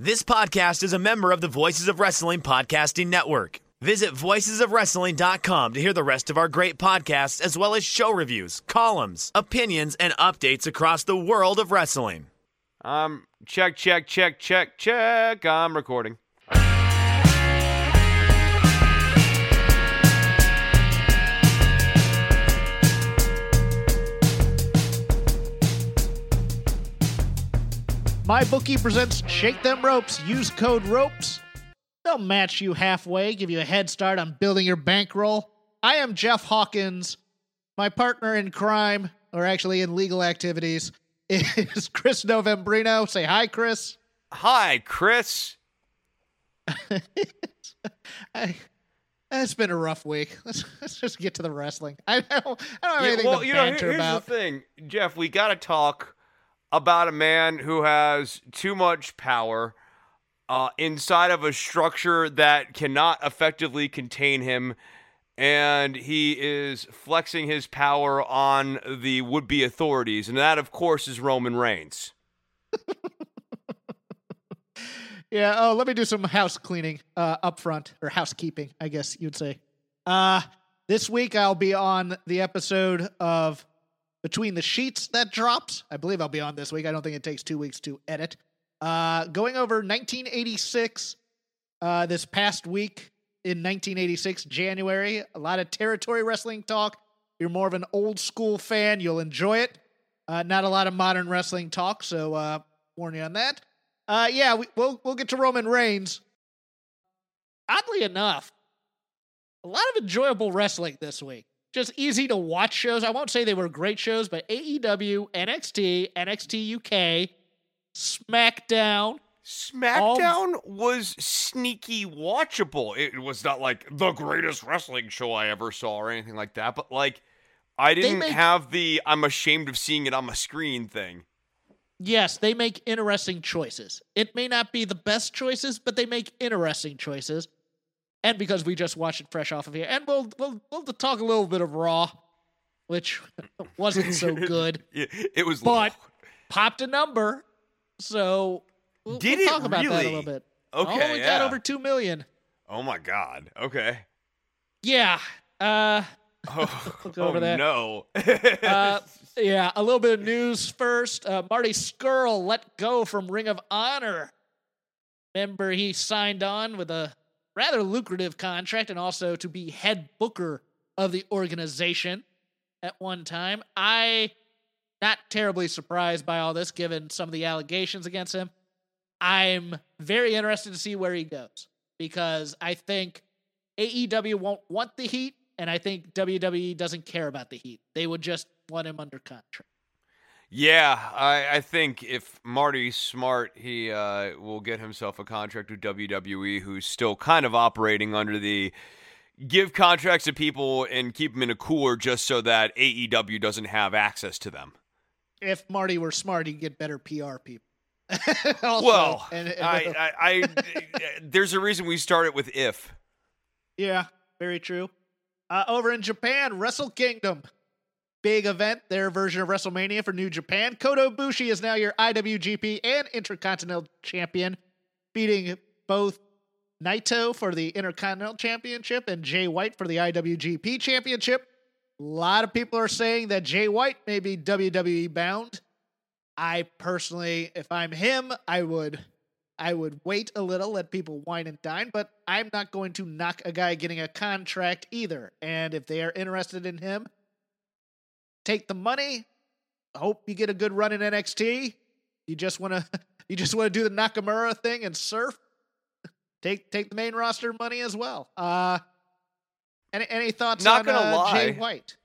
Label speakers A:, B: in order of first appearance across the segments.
A: This podcast is a member of the Voices of Wrestling Podcasting Network. Visit voicesofwrestling.com to hear the rest of our great podcasts, as well as show reviews, columns, opinions, and updates across the world of wrestling.
B: Um, check, check, check, check, check. I'm recording.
C: My bookie presents Shake Them Ropes. Use code ROPES. They'll match you halfway, give you a head start on building your bankroll. I am Jeff Hawkins. My partner in crime, or actually in legal activities, is Chris Novembrino. Say hi, Chris.
B: Hi, Chris.
C: I, it's been a rough week. Let's, let's just get to the wrestling. I don't, I don't have
B: Yeah,
C: anything
B: well,
C: to
B: you know, here- here's
C: about.
B: the thing, Jeff. We got to talk about a man who has too much power uh, inside of a structure that cannot effectively contain him, and he is flexing his power on the would-be authorities, and that, of course, is Roman Reigns.
C: Yeah. Oh, let me do some house cleaning uh, up front, or housekeeping, I guess you'd say. Uh, this week I'll be on the episode of Between the Sheets that drops. I believe I'll be on this week. I don't think it takes two weeks to edit. Uh, going over 1986 uh, this past week in 1986, January. A lot of territory wrestling talk. You're more of an old school fan, you'll enjoy it. Uh, not a lot of modern wrestling talk, so uh, warn you on that. Uh, yeah, we, we'll we'll get to Roman Reigns. Oddly enough, a lot of enjoyable wrestling this week. Just easy to watch shows. I won't say they were great shows, but AEW, NXT, NXT UK, SmackDown.
B: SmackDown was sneaky watchable. It was not like the greatest wrestling show I ever saw or anything like that, but like I didn't
C: make-
B: have the I'm ashamed of seeing it on my screen thing.
C: Yes, they make interesting choices. It may not be the best choices, but they make interesting choices. And because we just watched it fresh off of here, and we'll we'll we'll talk a little bit of Raw, which wasn't so good.
B: It, it was
C: but popped a number. So we'll,
B: Did
C: we'll talk about that a little bit.
B: Okay,
C: oh, we
B: yeah.
C: got over two million.
B: Oh my god. Okay.
C: Yeah. Uh,
B: Oh,
C: We'll go over
B: oh, no.
C: uh, yeah. A little bit of news first. Uh, Marty Scurll let go from Ring of Honor. Remember, he signed on with a rather lucrative contract and also to be head booker of the organization at one time. I not terribly surprised by all this given some of the allegations against him. I'm very interested to see where he goes because I think AEW won't want the heat and I think WWE doesn't care about the heat. They would just want him under contract.
B: Yeah, I, I think if Marty's smart, he uh, will get himself a contract with WWE, who's still kind of operating under the give contracts to people and keep them in a cooler just so that AEW doesn't have access to them.
C: If Marty were smart, he'd get better PR people. Also,
B: well,
C: and- and-
B: I, I, I, there's a reason we started with if.
C: Yeah, very true. Uh, over in Japan, Wrestle Kingdom. Big event, their version of WrestleMania for New Japan. Kota Ibushi is now your IWGP and Intercontinental Champion, beating both Naito for the Intercontinental Championship and Jay White for the IWGP Championship. A lot of people are saying that Jay White may be WWE bound. I personally, if I'm him, I would I would wait a little, let people wine and dine, but I'm not going to knock a guy getting a contract either. And if they are interested in him, take the money. Hope you get a good run in NXT. You just want to you just want to do the Nakamura thing and surf. Take take the main roster money as well. Uh any any thoughts
B: Not
C: on
B: gonna
C: uh, Jay
B: lie.
C: White?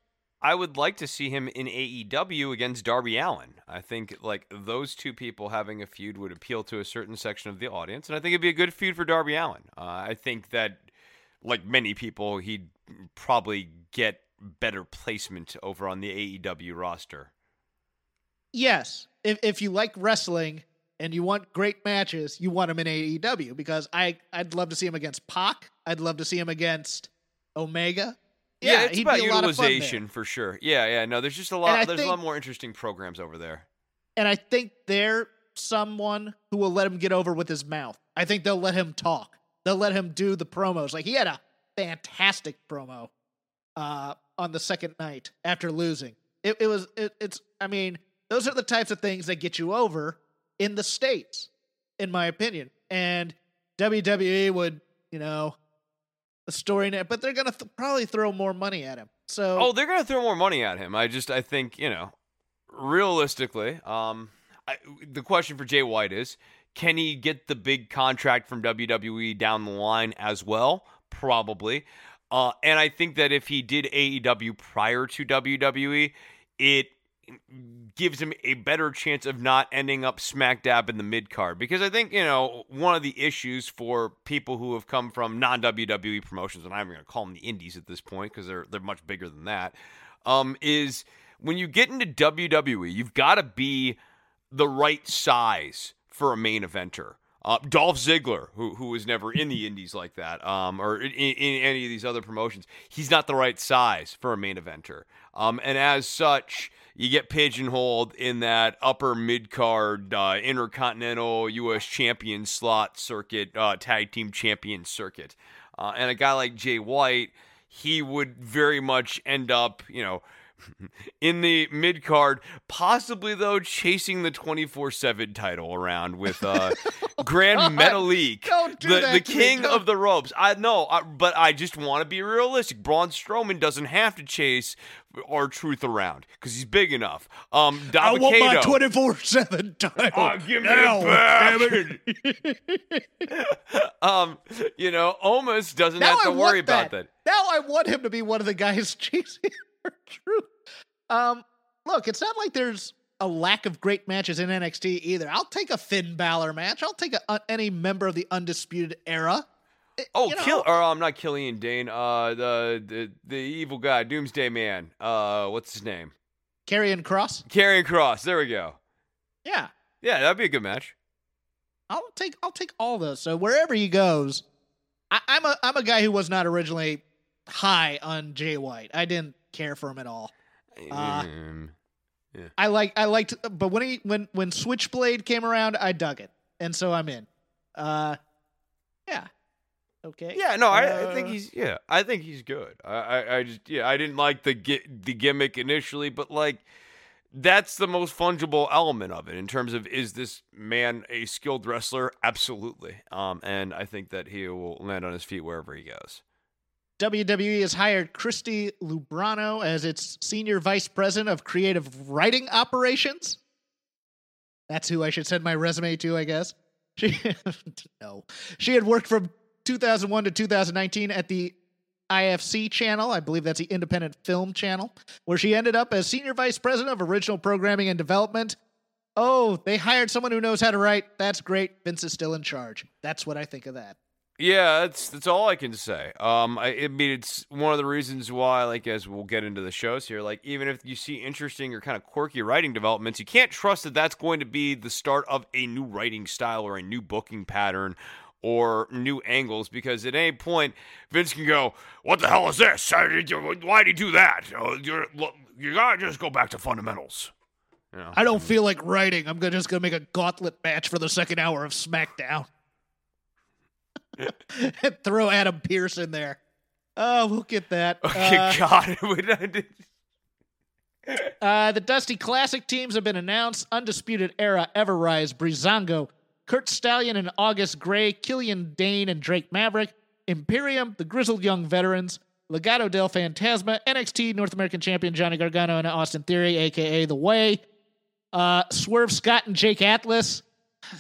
B: I would like to see him in AEW against Darby Allin. I think like those two people having a feud would appeal to a certain section of the audience, and I think it'd be a good feud for Darby Allin. Uh, I think that, like many people, he'd probably get better placement over on the AEW roster.
C: Yes, if if you like wrestling and you want great matches, you want him in AEW because I I'd love to see him against Pac. I'd love to see him against Omega.
B: Yeah,
C: Yeah,
B: it's
C: he'd
B: about
C: be a lot of fun there.
B: utilization for sure. Yeah, yeah. No, there's just a lot. There's a lot more interesting programs over there.
C: And I think they're someone who will let him get over with his mouth. I think they'll let him talk. They'll let him do the promos. Like he had a fantastic promo uh, on the second night after losing. It, it was. It, it's. I mean, those are the types of things that get you over in the states, in my opinion. And WWE would, you know, the story net, but they're gonna th- probably throw more money at him. So
B: Oh, they're gonna throw more money at him. I just, I think, you know, realistically, um, I, the question for Jay White is, can he get the big contract from WWE down the line as well? Probably. Uh, and I think that if he did AEW prior to WWE, it gives him a better chance of not ending up smack dab in the mid card. Because I think, you know, one of the issues for people who have come from non WWE promotions, and I'm going to call them the indies at this point because they're, they're much bigger than that, um, is when you get into WWE, you've got to be the right size for a main eventer. Uh, Dolph Ziggler, who who was never in the indies like that, um, or in, in any of these other promotions, he's not the right size for a main eventer. Um, and as such, you get pigeonholed in that upper mid card uh, intercontinental U.S. champion slot circuit, uh, tag team champion circuit. Uh, and a guy like Jay White, he would very much end up, you know, in the mid card, possibly though chasing the 24 7 title around with uh, Grand
C: God,
B: Metalik, the, the
C: to me,
B: king of the ropes. I know, I, but I just want to be realistic. Braun Strowman doesn't have to chase R-Truth around because he's big enough. Um,
C: I want my twenty four seven title.
B: Oh, give me
C: now, damn
B: back. um, you know, Omos doesn't
C: Now
B: have to worry
C: want
B: about that.
C: Now I want him to be one of the guys chasing truth. Um, look, it's not like there's a lack of great matches in NXT either. I'll take a Finn Balor match. I'll take a, uh, any member of the Undisputed Era. Eh,
B: Oh,
C: you know,
B: kill or I'm not Killian Dain. Uh, the the the evil guy, Doomsday Man. Uh, what's his name?
C: Karrion Kross.
B: Karrion Kross. There we go.
C: Yeah,
B: Yeah, that'd be a good match.
C: I'll take I'll take all those. So wherever he goes, I, I'm a I'm a guy who was not originally high on Jay White. I didn't care for him at all. Uh,
B: Um,
C: I like I liked but when he when when Switchblade came around, I dug it. And so I'm in. Uh yeah. Okay.
B: yeah, no, I, I think
C: Uh,
B: he's yeah, I think he's good. I, I, I just yeah, I didn't like the gi- the gimmick initially, but like that's the most fungible element of it in terms of is this man a skilled wrestler? Absolutely. Um, and I think that he will land on his feet wherever he goes.
C: WWE has hired Christy Lubrano as its senior vice president of creative writing operations. That's who I should send my resume to, I guess. She no. She had worked from 2001 to 2019 at the IFC channel. I believe that's the Independent Film channel, where she ended up as senior vice president of original programming and development. Oh, they hired someone who knows how to write. That's great. Vince is still in charge. That's what I think of that.
B: Yeah, that's that's all I can say. Um, I, I mean, it's one of the reasons why, like, as we'll get into the shows here, like, even if you see interesting or kind of quirky writing developments, you can't trust that that's going to be the start of a new writing style or a new booking pattern or new angles. Because at any point, Vince can go, "What the hell is this? Why did he do that? Uh, You're, you gotta just go back to fundamentals." You know?
C: I don't feel like writing. I'm gonna, just to make a gauntlet match for the second hour of SmackDown. throw Adam Pearce in there. Oh, we'll get that.
B: Okay,
C: Uh,
B: God, Would I did-
C: Uh, the Dusty Classic teams have been announced. Undisputed Era, Ever-Rise, Breezango, Curt Stallion and August Grey, Killian Dain and Drake Maverick, Imperium, the Grizzled Young Veterans, Legado del Fantasma, NXT North American Champion Johnny Gargano and Austin Theory, aka The Way, uh, Swerve Scott and Jake Atlas.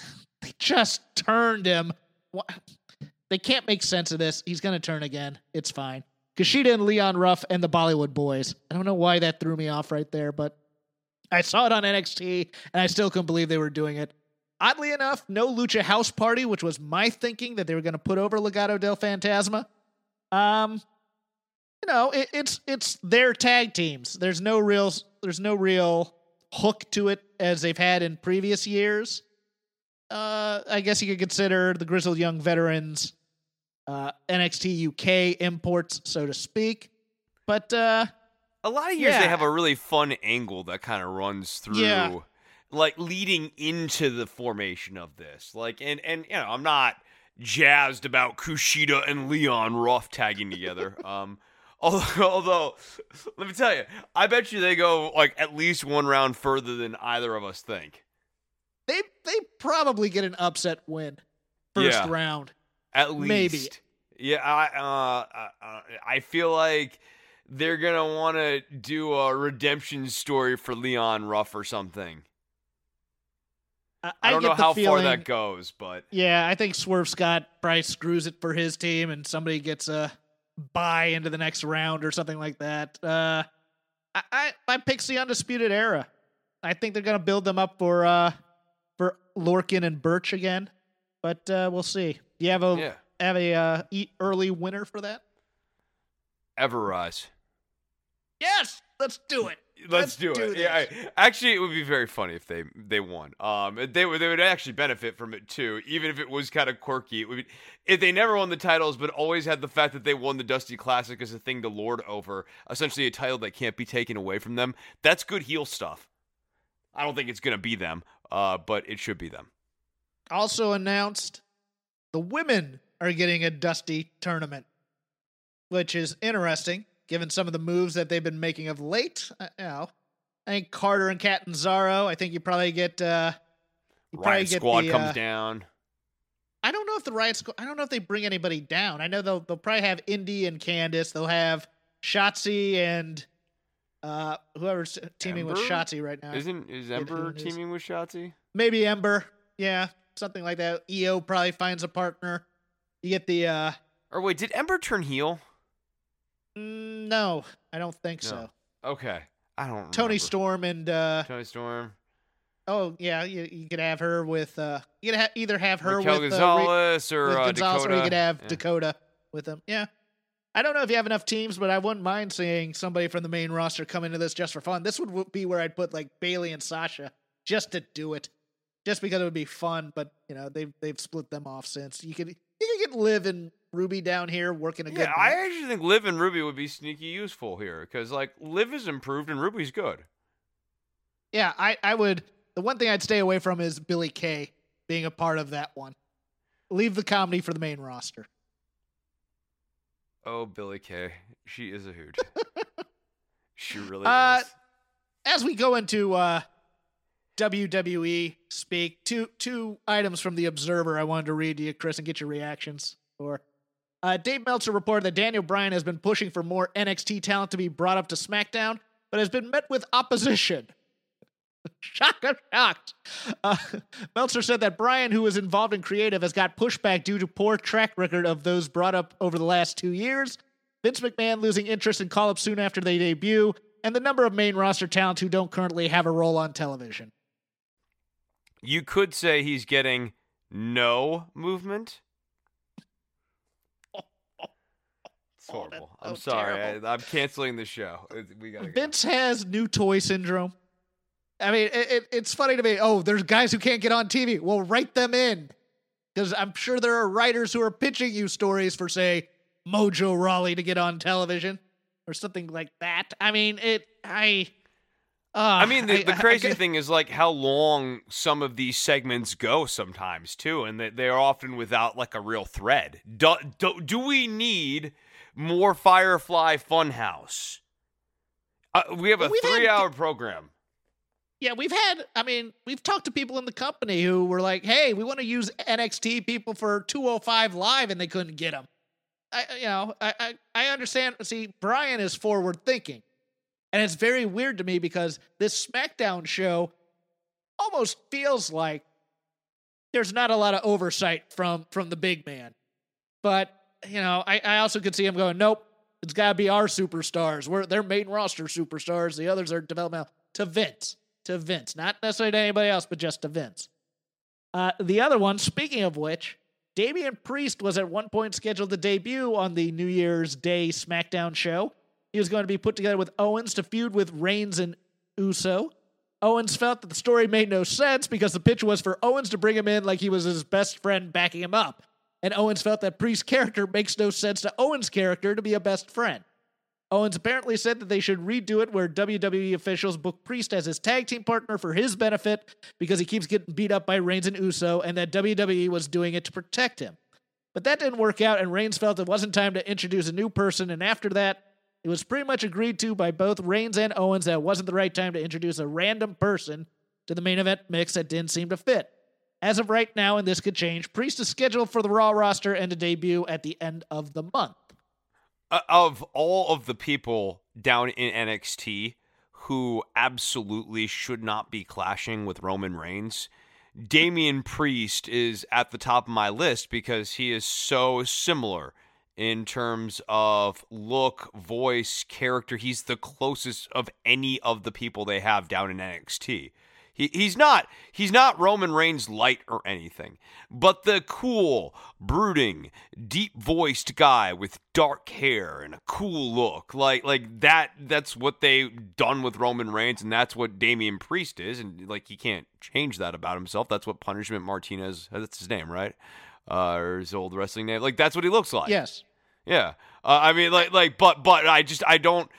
C: They just turned him. Wha- They can't make sense of this. He's going to turn again. It's fine. Kushida and Leon Ruff and the Bollywood Boys. I don't know why that threw me off right there, but I saw it on NXT and I still couldn't believe they were doing it. Oddly enough, no Lucha House Party, which was my thinking that they were going to put over Legado del Fantasma. Um, you know, it, it's it's their tag teams. There's no real there's no real hook to it as they've had in previous years. Uh, I guess you could consider the Grizzled Young Veterans uh, NXT UK imports, so to speak. But uh,
B: a lot of years
C: yeah.
B: they have a really fun angle that kind of runs through.
C: Yeah.
B: Like leading into the formation of this, like, and and you know, I'm not jazzed about Kushida and Leon Ruff tagging together. um, Although, although, let me tell you, I bet you they go like at least one round further than either of us think.
C: They they probably get an upset win first
B: Yeah.
C: round.
B: At least,
C: Maybe.
B: Yeah, I uh, uh, I feel like they're gonna want to do a redemption story for Leon Ruff or something.
C: I,
B: I, don't know how
C: feeling,
B: far that goes, but
C: Yeah, I think Swerve Scott Bryce screws it for his team, and somebody gets a buy into the next round or something like that. Uh, I I, I pick's the undisputed era. I think they're gonna build them up for uh for Lorcan and Burch again, but uh, we'll see. Do you have a
B: yeah,
C: have a uh, eat early winner for that?
B: Ever-Rise.
C: Yes, let's do it.
B: Let's, do,
C: do
B: it. Yeah. I, actually, it would be very funny if they they won. Um, they would they would actually benefit from it too, even if it was kind of quirky. It would be, if they never won the titles, but always had the fact that they won the Dusty Classic as a thing to lord over, essentially a title that can't be taken away from them. That's good heel stuff. I don't think it's gonna be them, uh, but it should be them.
C: also announced the women are getting a Dusty tournament, which is interesting given some of the moves that they've been making of late. Uh, you know, I think Carter and Catanzaro. I think you probably get. Uh, you probably
B: Riot Squad
C: the,
B: comes
C: uh,
B: down.
C: I don't know if the Riot Squad. I don't know if they bring anybody down. I know they'll they'll probably have Indi and Candice. They'll have Shotzi and uh whoever's teaming with
B: Ember?
C: Shotzi right now.
B: Isn't is Ember
C: it
B: teaming with Shotzi?
C: Maybe Ember. Yeah, something like that. Io probably finds a partner. You get the uh
B: Or wait, did Ember turn heel?
C: mm, no, I don't think
B: No.
C: so.
B: Okay, I don't.
C: Toni
B: remember.
C: Storm and uh
B: Toni Storm.
C: oh yeah, you, you could have her with uh you could ha- either have her
B: Raquel
C: with, uh, Ra-
B: Gonzalez or
C: with
B: uh,
C: Gonzalez,
B: Dakota.
C: or you could have
B: Yeah.
C: Dakota with them. Yeah. I don't know if you have enough teams, but I wouldn't mind seeing somebody from the main roster come into this just for fun. This would be where I'd put like Bayley and Sasha just to do it, just because it would be fun. But you know they've they've split them off since. You could you could get Liv and Ruby down here working a good.
B: Yeah, I actually think Liv and Ruby would be sneaky useful here because like Liv is improved and Ruby's good.
C: yeah, I I would. The one thing I'd stay away from is Billie Kay being a part of that one. Leave the comedy for the main roster.
B: Oh, Billie Kay, she is a hoot. she really
C: Uh,
B: is.
C: as we go into uh, WWE speak, two two items from the Observer I wanted to read to you, Chris, and get your reactions. For uh, Dave Meltzer reported that Daniel Bryan has been pushing for more NXT talent to be brought up to SmackDown, but has been met with opposition. Shocked, I'm shocked. Uh, Meltzer said that Bryan, who was involved in creative, has got pushback due to poor track record of those brought up over the last two years. Vince McMahon losing interest in call up soon after they debut, and the number of main roster talent who don't currently have a role on television.
B: You could say he's getting no movement. It's
C: Oh, that's
B: horrible. I'm sorry. I, I'm canceling the show. It- We gotta go.
C: Vince has new toy syndrome. I mean, it, it, it's funny to me. Oh, there's guys who can't get on TV. Well, write them in. Because I'm sure there are writers who are pitching you stories for, say, Mojo Rawley to get on television or something like that. I mean, it, I. Uh,
B: I mean, the, the crazy
C: I-
B: thing is like how long some of these segments go sometimes too, and that they're often without like a real thread. Do, do, do we need more Firefly Funhouse? Uh, we have a three-hour program.
C: Yeah, we've had. I mean, we've talked to people in the company who were like, "Hey, we want to use NXT people for 205 live," and they couldn't get them. I, you know, I, I, I understand. See, Bryan is forward thinking, and it's very weird to me because this SmackDown show almost feels like there's not a lot of oversight from from the big man. But you know, I, I also could see him going, "Nope, it's got to be our superstars. We're their main roster superstars. The others are developmental. To Vince, to Vince, not necessarily to anybody else, but just to Vince. Uh, the other one, speaking of which, Damian Priest was at one point scheduled to debut on the New Year's Day SmackDown show. He was going to be put together with Owens to feud with Reigns and Uso. Owens felt that the story made no sense because the pitch was for Owens to bring him in like he was his best friend backing him up. And Owens felt that Priest's character makes no sense to Owens' character to be a best friend. Owens apparently said that they should redo it where WWE officials book Priest as his tag team partner for his benefit because he keeps getting beat up by Reigns and Uso, and that WWE was doing it to protect him. But that didn't work out, and Reigns felt it wasn't time to introduce a new person, and after that, it was pretty much agreed to by both Reigns and Owens that it wasn't the right time to introduce a random person to the main event mix that didn't seem to fit. As of right now, and this could change, Priest is scheduled for the Raw roster and to debut at the end of the month.
B: Uh, of all of the people down in NXT who absolutely should not be clashing with Roman Reigns, Damian Priest is at the top of my list because he is so similar in terms of look, voice, character. He's the closest of any of the people they have down in NXT. He, he's not he's not Roman Reigns light or anything, but the cool, brooding, deep-voiced guy with dark hair and a cool look, like like that. That's what they've done with Roman Reigns, and that's what Damian Priest is, and like he can't change that about himself. That's what Punishment Martinez. That's his name, right? Uh, or his old wrestling name. Like that's what he looks like.
C: Yes.
B: Yeah. Uh, I mean, like like, but but I just I don't.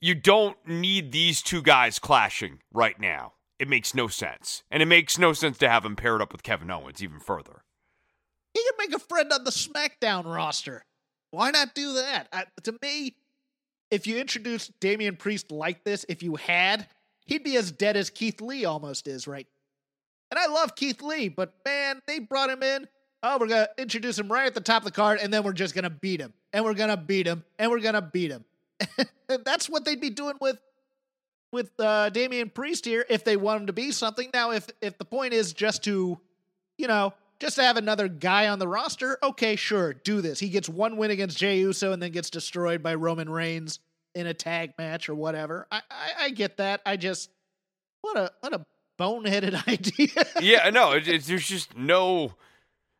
B: You don't need these two guys clashing right now it makes no sense. And it makes no sense to have him paired up with Kevin Owens even further.
C: He can make a friend on the SmackDown roster. Why not do that? I, to me, if you introduced Damian Priest like this, if you had, he'd be as dead as Keith Lee almost is right. And I love Keith Lee, but man, they brought him in. Oh, we're gonna introduce him right at the top of the card, and then we're just gonna beat him, and we're gonna beat him, and we're gonna beat him. that's what they'd be doing with with uh, Damian Priest here if they want him to be something. Now, if if the point is just to, you know, just to have another guy on the roster, okay, sure, do this. He gets one win against Jey Uso and then gets destroyed by Roman Reigns in a tag match or whatever. I I, I get that. I just what a what a boneheaded idea.
B: yeah, no, it, it, there's just no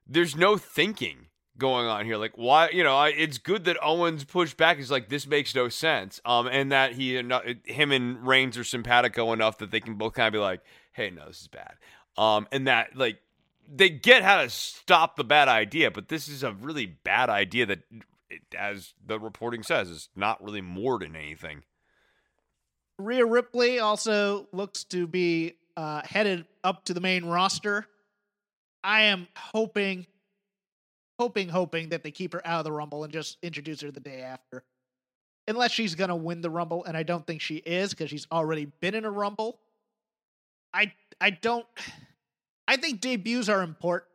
B: there's no thinking going on here. Like, why? You know, I, it's good that Owens pushed back. He's like, this makes no sense. Um, and that he, him and Reigns are simpatico enough that they can both kind of be like, hey, no, this is bad. Um, and that like they get how to stop the bad idea, but this is a really bad idea that, as the reporting says, is not really more than anything.
C: Rhea Ripley also looks to be uh, headed up to the main roster. I am hoping hoping, hoping that they keep her out of the Rumble and just introduce her the day after. Unless she's going to win the Rumble, and I don't think she is because she's already been in a Rumble. I I don't. I think debuts are important,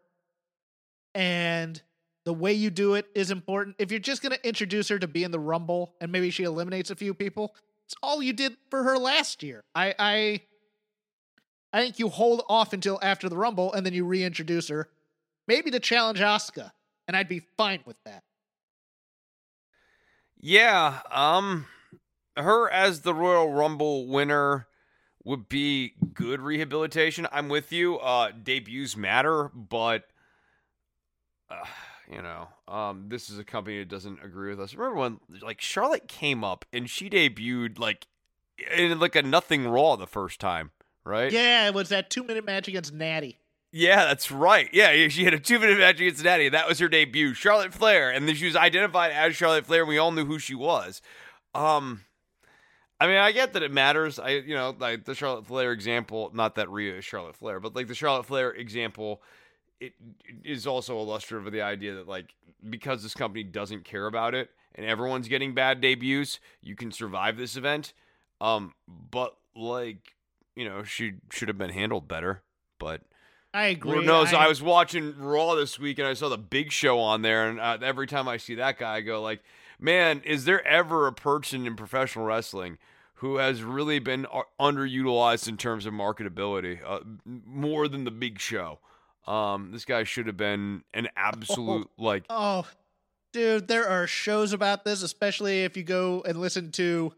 C: and the way you do it is important. If you're just going to introduce her to be in the Rumble and maybe she eliminates a few people, it's all you did for her last year. I I I think you hold off until after the Rumble and then you reintroduce her, maybe to challenge Asuka and I'd be fine with that.
B: Yeah, um her as the Royal Rumble winner would be good rehabilitation. I'm with you. Uh debuts matter, but uh, you know, um this is a company that doesn't agree with us. Remember when like Charlotte came up and she debuted like in like a nothing raw the first time, right?
C: Yeah, it was that 2-minute match against Natty.
B: Yeah, that's right. Yeah, she had a two minute match against Natty. That was her debut, Charlotte Flair, and then she was identified as Charlotte Flair. and We all knew who she was. Um, I mean, I get that it matters. I, you know, like the Charlotte Flair example. Not that Rhea is Charlotte Flair, but like the Charlotte Flair example, it is also illustrative of the idea that like because this company doesn't care about it and everyone's getting bad debuts, you can survive this event. Um, but like you know, she should have been handled better, but.
C: I agree.
B: Lord knows I, I, was watching Raw this week and I saw the Big Show on there, and uh, every time I see that guy, I go like, "Man, is there ever a person in professional wrestling who has really been uh, underutilized in terms of marketability, uh, more than the Big Show?" Um, this guy should have been an absolute
C: oh,
B: like.
C: Oh, dude, there are shows about this, especially if you go and listen to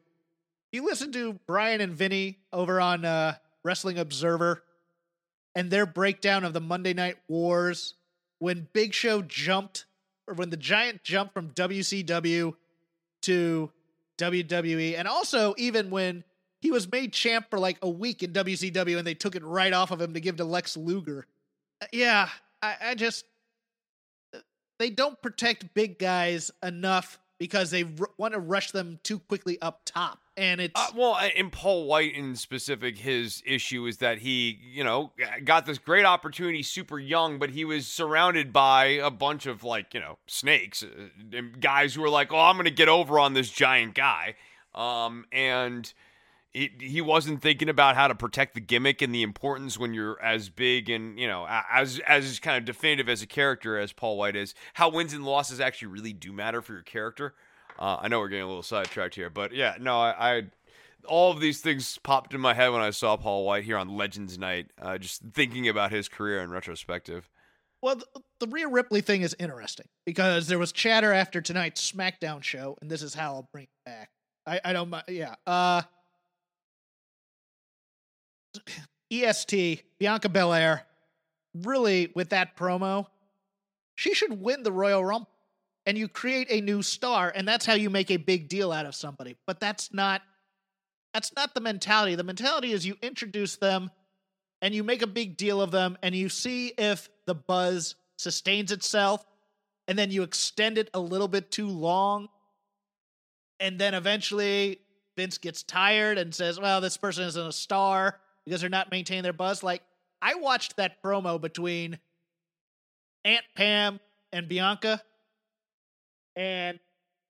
C: you listen to Bryan and Vinny over on uh, Wrestling Observer and their breakdown of the Monday Night Wars when Big Show jumped or when the Giant jumped from WCW to WWE, and also even when he was made champ for like a week in WCW and they took it right off of him to give to Lex Luger. Uh, yeah, I, I just they don't protect big guys enough because they r- want to rush them too quickly up top. And it's
B: Uh, well, in Paul White in specific, his issue is that he, you know, got this great opportunity super young, but he was surrounded by a bunch of like, you know, snakes, uh, and guys who were like, "Oh, I'm going to get over on this giant guy," um, and he he wasn't thinking about how to protect the gimmick and the importance when you're as big and you know as as kind of definitive as a character as Paul White is. How wins and losses actually really do matter for your character. Uh, I know we're getting a little sidetracked here, but yeah, no, I, I all of these things popped in my head when I saw Paul White here on Legends Night. Uh, just thinking about his career in retrospective.
C: Well, the, the Rhea Ripley thing is interesting because there was chatter after tonight's SmackDown show, and this is how I'll bring it back. I, I don't mind. Yeah. Uh, EST, Bianca Belair, really, with that promo, she should win the Royal Rumble. And you create a new star, and that's how you make a big deal out of somebody. But that's not that's not the mentality. The mentality is you introduce them and you make a big deal of them and you see if the buzz sustains itself and then you extend it a little bit too long and then eventually Vince gets tired and says, "Well, this person isn't a star because they're not maintaining their buzz." Like I watched that promo between Aunt Pam and Bianca and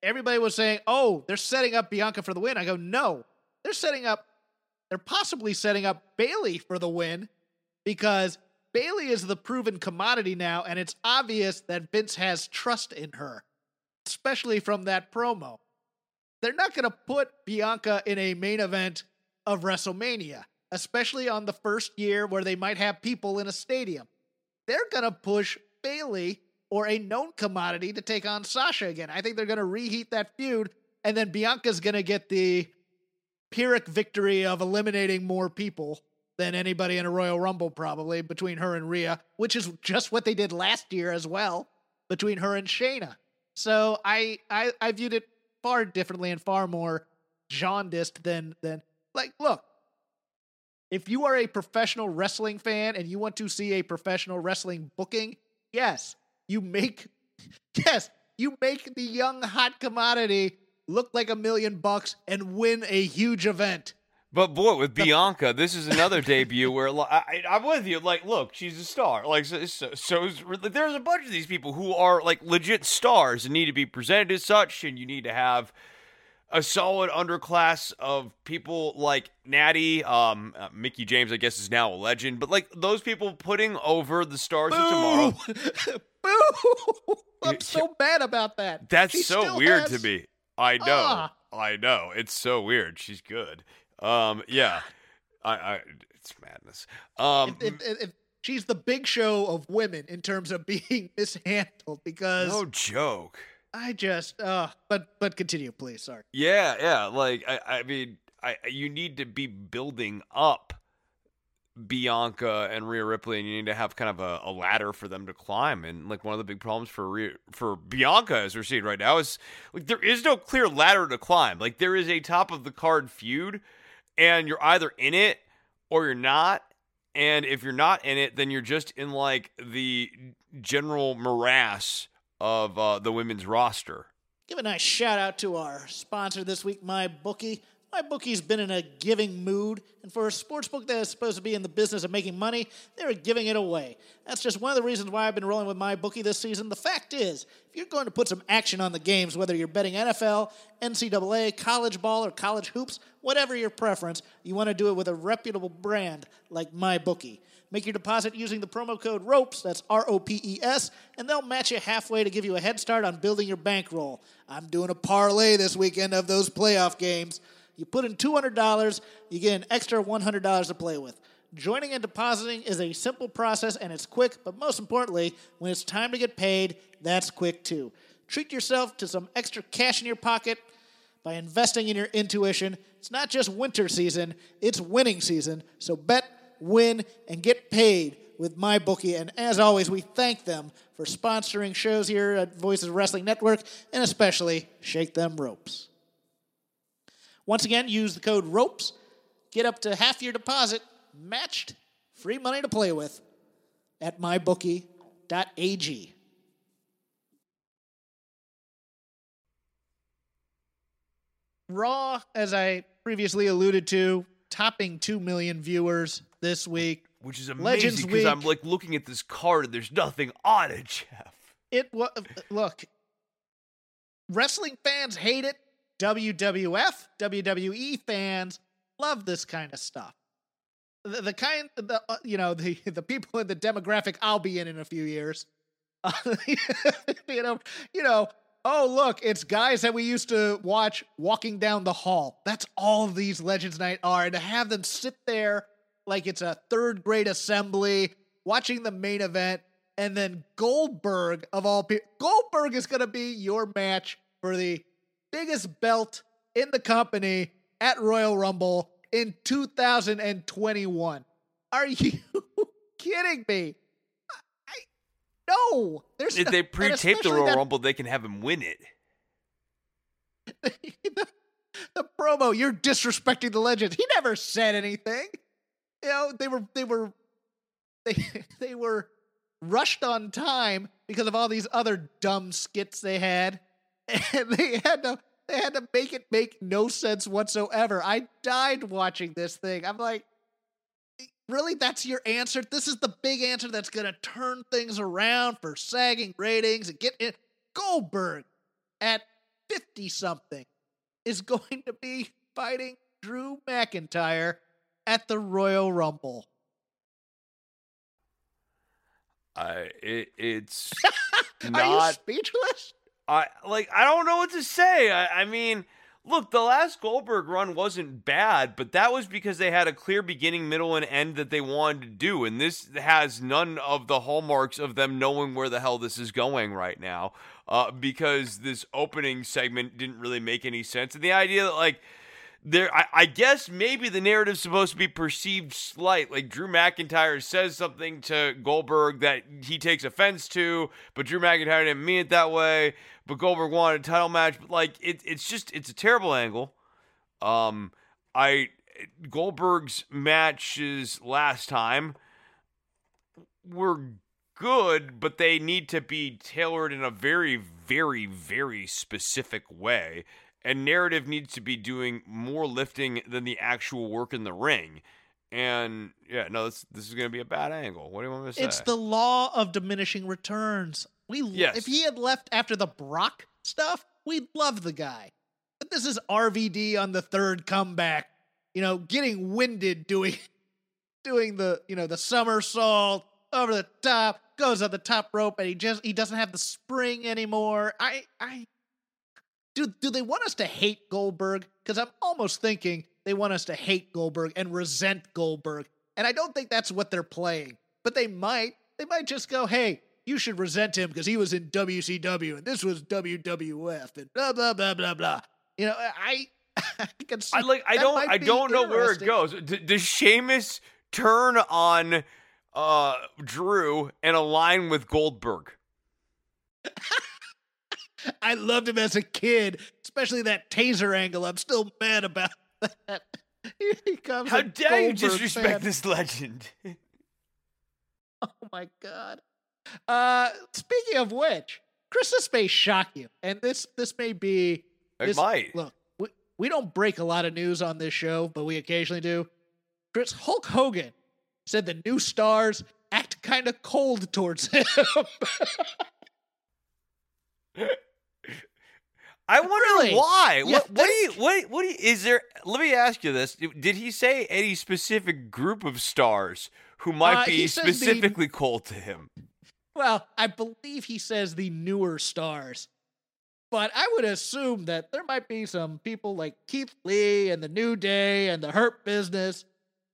C: everybody was saying, "Oh, they're setting up Bianca for the win." I go, "No. They're setting up they're possibly setting up Bayley for the win because Bayley is the proven commodity now, and it's obvious that Vince has trust in her, especially from that promo. They're not going to put Bianca in a main event of WrestleMania, especially on the first year where they might have people in a stadium. They're going to push Bayley or a known commodity to take on Sasha again. I think they're going to reheat that feud, and then Bianca's going to get the Pyrrhic victory of eliminating more people than anybody in a Royal Rumble, probably between her and Rhea, which is just what they did last year as well between her and Shayna. So I I, I viewed it far differently and far more jaundiced than than like look. If you are a professional wrestling fan and you want to see a professional wrestling booking, yes, you make yes, you make the young hot commodity look like a million bucks and win a huge event.
B: But boy, with Bianca, this is another debut where I, I'm with you. Like, look, she's a star. Like, so, so, so there's a bunch of these people who are like legit stars and need to be presented as such, and you need to have a solid underclass of people like Natty, um, uh, Mickie James, I guess is now a legend, but like those people putting over the stars of tomorrow.
C: Boo! I'm so bad about that.
B: That's
C: She
B: so weird
C: has-
B: to me. I know.
C: Ah.
B: I know. It's so weird. She's good. Um, yeah. I, I it's madness. Um,
C: If, if, if, if she's the big show of women in terms of being mishandled, because
B: no joke.
C: I just, uh, but but continue, please. Sorry.
B: Yeah, yeah. Like I, I mean, I you need to be building up Bianca and Rhea Ripley, and you need to have kind of a, a ladder for them to climb. And like one of the big problems for Rhea, for Bianca, as we're seeing right now, is like there is no clear ladder to climb. Like there is a top of the card feud, and you're either in it or you're not. And if you're not in it, then you're just in like the general morass of uh, the women's roster.
C: Give a nice shout out to our sponsor this week, My Bookie. My bookie's been in a giving mood, and for a sports book that is supposed to be in the business of making money, they're giving it away. That's just one of the reasons why I've been rolling with my bookie this season. The fact is, if you're going to put some action on the games, whether you're betting NFL, NCAA, college ball, or college hoops, whatever your preference, you want to do it with a reputable brand like my bookie. Make your deposit using the promo code ROPES, that's R O P E S, and they'll match you halfway to give you a head start on building your bankroll. I'm doing a parlay this weekend of those playoff games. You put in $200, you get an extra $100 to play with. Joining and depositing is a simple process and it's quick, but most importantly, when it's time to get paid, that's quick too. Treat yourself to some extra cash in your pocket by investing in your intuition. It's not just winter season, it's winning season. So bet, win, and get paid with MyBookie. And as always, we thank them for sponsoring shows here at Voices Wrestling Network and especially Shake Them Ropes. Once again, use the code ROPES, get up to half your deposit matched, free money to play with at mybookie.ag. Raw, as I previously alluded to, topping 2 million viewers this week.
B: Which is amazing because I'm like looking at this card and there's nothing on it, Jeff.
C: It was look, wrestling fans hate it. WWF, WWE fans love this kind of stuff. The, the kind, the uh, you know, the the people in the demographic I'll be in in a few years. Uh, you know, you know. Oh, look, it's guys that we used to watch walking down the hall. That's all these Legends Night are. And to have them sit there like it's a third grade assembly, watching the main event, and then Goldberg of all people, Goldberg is going to be your match for the biggest belt in the company at Royal Rumble in 2021. Are you kidding me? I, no, there's
B: If they pre-tape the Royal
C: that-
B: Rumble, they can have him win it.
C: the, the promo, you're disrespecting the legend. He never said anything. You know, they were they were they they were rushed on time because of all these other dumb skits they had. And they had to they had to make it make no sense whatsoever. I died watching this thing. I'm like, really? That's your answer? This is the big answer that's gonna turn things around for sagging ratings and get it. Goldberg at 50 something is going to be fighting Drew McIntyre at the Royal Rumble.
B: I it, it's
C: Are you speechless?
B: I like I don't know what to say. I, I mean, look, the last Goldberg run wasn't bad, but that was because they had a clear beginning, middle, and end that they wanted to do, and this has none of the hallmarks of them knowing where the hell this is going right now. Uh, because this opening segment didn't really make any sense, and the idea that like there I, I guess maybe the narrative's supposed to be perceived slight like drew mcintyre says something to goldberg that he takes offense to but drew mcintyre didn't mean it that way but goldberg wanted a title match but like it, it's just it's a terrible angle. Um i goldberg's matches last time were good but they need to be tailored in a very very very specific way and narrative needs to be doing more lifting than the actual work in the ring. And yeah, no, this this is going to be a bad angle. What do you want me to say?
C: It's the law of diminishing returns. We
B: Yes.
C: if he had left after the Brock stuff, we'd love the guy. But this is RVD on the third comeback. You know, getting winded doing doing the, you know, the somersault over the top, goes on the top rope and he just he doesn't have the spring anymore. I I do do they want us to hate Goldberg? Because I'm almost thinking they want us to hate Goldberg and resent Goldberg. And I don't think that's what they're playing. But they might. They might just go, hey, you should resent him because he was in WCW and this was WWF and blah blah blah blah blah. You know, I I can see
B: I like I don't I don't know where it goes. D- does Sheamus turn on uh Drew and align with Goldberg?
C: I loved him as a kid, especially that taser angle. I'm still mad about that. He comes.
B: How dare you disrespect
C: fan.
B: this legend?
C: Oh my god. Uh speaking of which, Chris, this may shock you. And this this may be
B: It
C: this,
B: might.
C: Look, we, we don't break a lot of news on this show, but we occasionally do. Chris Hulk Hogan said the new stars act kind of cold towards him.
B: I wonder
C: Really?
B: why.
C: You
B: What, what do you what what do you, is there? Let me ask you this: Did he say any specific group of stars who might
C: Uh,
B: be
C: says the-
B: specifically cold to him?
C: well, I believe he says the newer stars. But I would assume that there might be some people like Keith Lee and the New Day and the Hurt Business,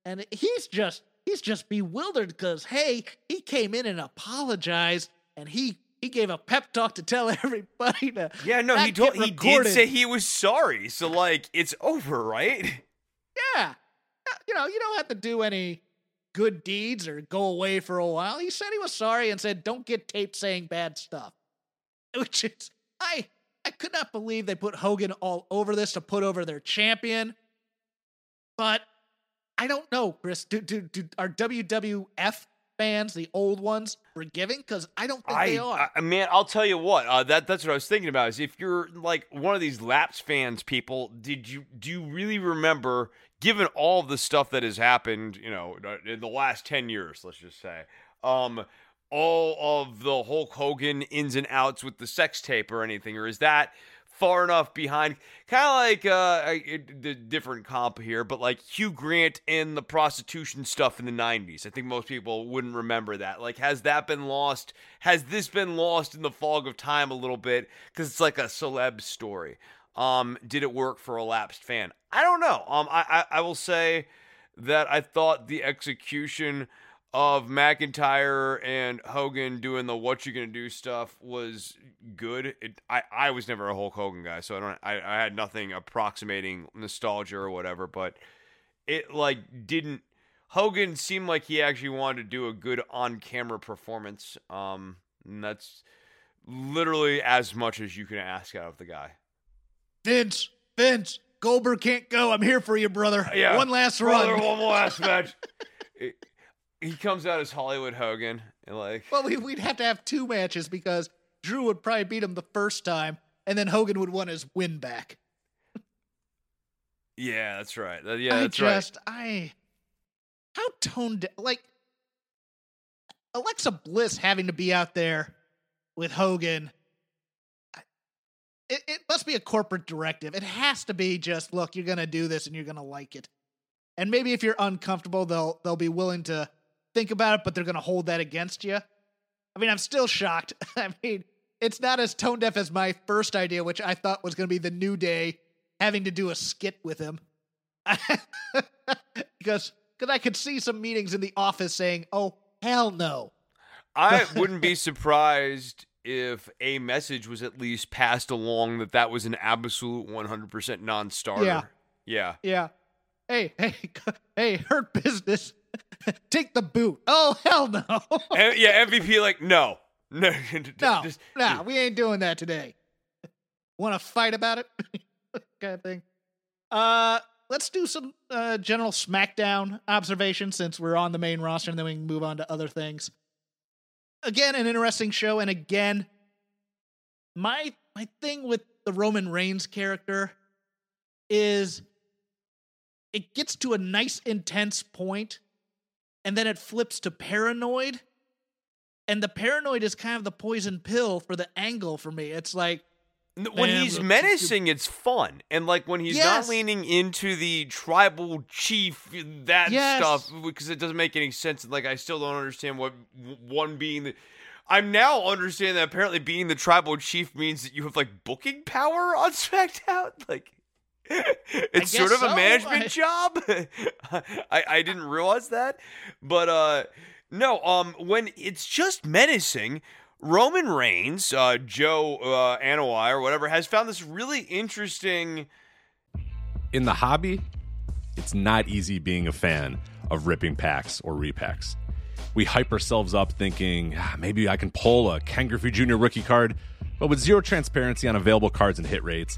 C: and he's just he's just bewildered because hey, he came in and apologized, and he he gave a pep talk to tell everybody to
B: Yeah, no, he told he did say he was sorry. So like it's over, right?
C: Yeah. Uh, you know, you don't have to do any good deeds or go away for a while. He said he was sorry and said, don't get taped saying bad stuff. Which is, I, I could not believe they put Hogan all over this to put over their champion. But I don't know, Chris. Do, do, do are WWF fans, the old ones, forgiving? Because I don't think they are.
B: I, man, I'll tell you what. Uh, that that's what I was thinking about. Is if you're like one of these Laps fans, people, did you do you really remember? Given all of the stuff that has happened, you know, in the last ten years, let's just say, um, all of the Hulk Hogan ins and outs with the sex tape or anything, or is that? Far enough behind, kind of like uh, the different comp here, but like Hugh Grant and the prostitution stuff in the 90s. I think most people wouldn't remember that. Like, has that been lost? Has this been lost in the fog of time a little bit? Because it's like a celeb story. Um, did it work for a lapsed fan? I don't know. Um, I, I, I will say that I thought the execution of McIntyre and Hogan doing the what you gonna do stuff was good. It, I I was never a Hulk Hogan guy, so I don't I, I had nothing approximating nostalgia or whatever, but it like didn't Hogan seemed like he actually wanted to do a good on camera performance. Um and that's literally as much as you can ask out of the guy.
C: Vince, Vince, Goldberg can't go. I'm here for you, brother.
B: Yeah.
C: One last
B: Brother,
C: run.
B: one last match. He comes out as Hollywood Hogan and like
C: Well, we, we'd have to have two matches because Drew would probably beat him the first time, and then Hogan would want his win back.
B: Yeah, that's right. Yeah,
C: I
B: that's right.
C: I, how toned da- like Alexa Bliss having to be out there with Hogan. It, it must be a corporate directive. It has to be just look, you're gonna do this and you're gonna like it. And maybe if you're uncomfortable, they'll they'll be willing to think about it, but they're gonna hold that against you. I mean, I'm still shocked. I mean, it's not as tone deaf as my first idea, which I thought was going to be the New Day having to do a skit with him. because because I could see some meetings in the office saying, "Oh hell no."
B: I wouldn't be surprised if a message was at least passed along that that was an absolute 100% non-starter.
C: Yeah.
B: Yeah.
C: Yeah. Hey, hey, hey, hurt business. Take the boot. Oh hell no.
B: And- yeah, MVP like no. No.
C: no,
B: just-
C: no, we ain't doing that today. Want to fight about it? kind of thing. Uh, let's do some uh, general SmackDown observations since we're on the main roster, and then we can move on to other things. Again, an interesting show, and again, my my thing with the Roman Reigns character is it gets to a nice intense point, and then it flips to paranoid and the paranoid is kind of the poison pill for the angle for me. It's like
B: when
C: Man,
B: he's menacing, it's fun, and like when he's not leaning into the tribal chief that
C: Yes.
B: stuff because it doesn't make any sense. Like I still don't understand what one being the. I'm now understanding that apparently being the tribal chief means that you have like booking power on SmackDown. Like it's sort
C: guess
B: of a management
C: I-
B: job. I I didn't realize that, but uh, no. Um, when it's just menacing. Roman Reigns, uh, Joe uh, Anoa'i or whatever, has found this really interesting.
D: in the hobby, it's not easy being a fan of ripping packs or repacks. We hype ourselves up thinking ah, maybe I can pull a Ken Griffey Jr. rookie card, but with zero transparency on available cards and hit rates,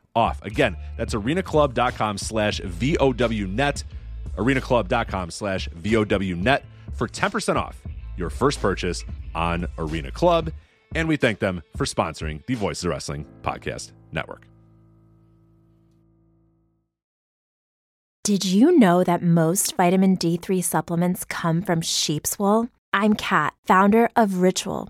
D: off. Again, that's arenaclub.com slash VOWnet, arenaclub.com slash VOWnet for 10% off your first purchase on Arena Club. And we thank them for sponsoring the Voices of Wrestling Podcast Network.
E: Did you know that most vitamin D3 supplements come from sheep's wool? I'm Kat, founder of Ritual.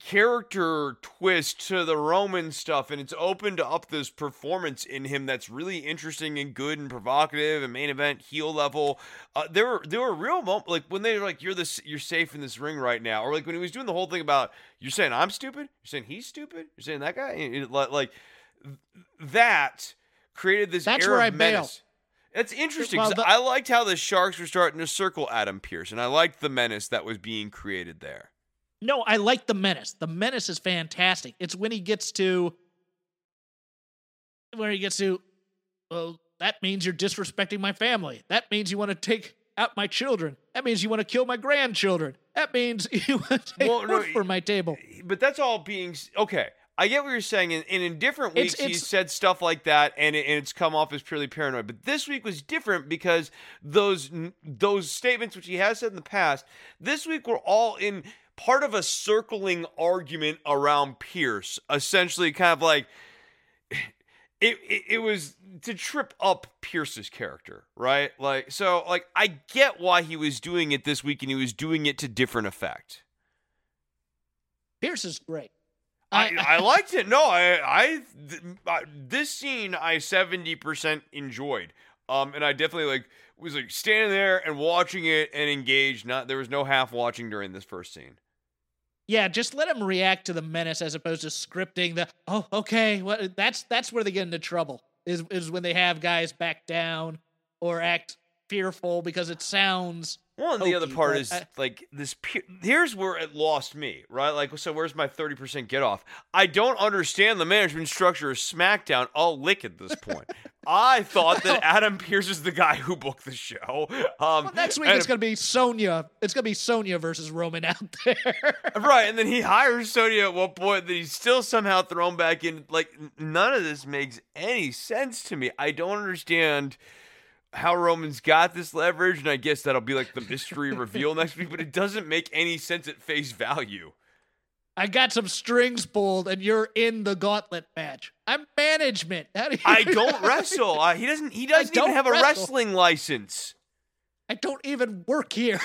B: character twist to the Roman stuff, and it's opened up this performance in him that's really interesting and good and provocative and main event heel level. Uh, there were there were real moments like when they were like, "You're this, you're safe in this ring right now," or like when he was doing the whole thing about, "You're saying I'm stupid, you're saying he's stupid, you're saying that guy," like that created this
C: that's
B: air
C: where
B: of
C: I
B: menace.
C: bail.
B: It's interesting
C: Well,
B: because
C: the-
B: I liked how the Sharks were starting to circle Adam Pearce, and I liked the menace that was being created there.
C: No, I like the menace. The menace is fantastic. It's when he gets to where he gets to well, that means you're disrespecting my family. That means you want to take out my children. That means you want to kill my grandchildren. That means you want to take
B: Well, no,
C: from my table.
B: But that's all being okay. I get what you're saying, and, in different
C: It's-
B: weeks he's
C: it's-
B: said stuff like that, and, it, and it's come off as purely paranoid. But this week was different because those those statements, which he has said in the past, this week were all in part of a circling argument around Pearce, essentially, kind of like it, it, it was to trip up Pearce's character, right? Like, so, like, I get why he was doing it this week, and he was doing it to different effect.
C: Pearce is great.
B: I, I liked it. No, I, I, th- this scene I seventy percent enjoyed. Um, and I definitely like was like standing there and watching it and engaged. Not there was no half watching during this first scene.
C: Yeah, just let him react to the menace as opposed to scripting the oh okay, well that's that's where they get into trouble. Is is when they have guys back down or act fearful because it sounds
B: Well, and the other part is
C: I-
B: like this. Here's where it lost me, right? Like, so where's my thirty percent get off? I don't understand the management structure of SmackDown. I'll lick at this point. I thought that Adam Pearce is the guy who booked the show. Um,
C: Well, next week it's gonna be Sonya. It's gonna be Sonya versus Roman out there.
B: Right, and then he hires Sonya at one point that he's still somehow thrown back in. Like, none of this makes any sense to me. I don't understand how Roman's got this leverage, and I guess that'll be like the mystery reveal next week, but it doesn't make any sense at face value.
C: I got some strings pulled, and you're in the gauntlet match. I'm management. How do you-
B: I don't wrestle. He doesn't. He doesn't even have a wrestling license.
C: I don't even work here.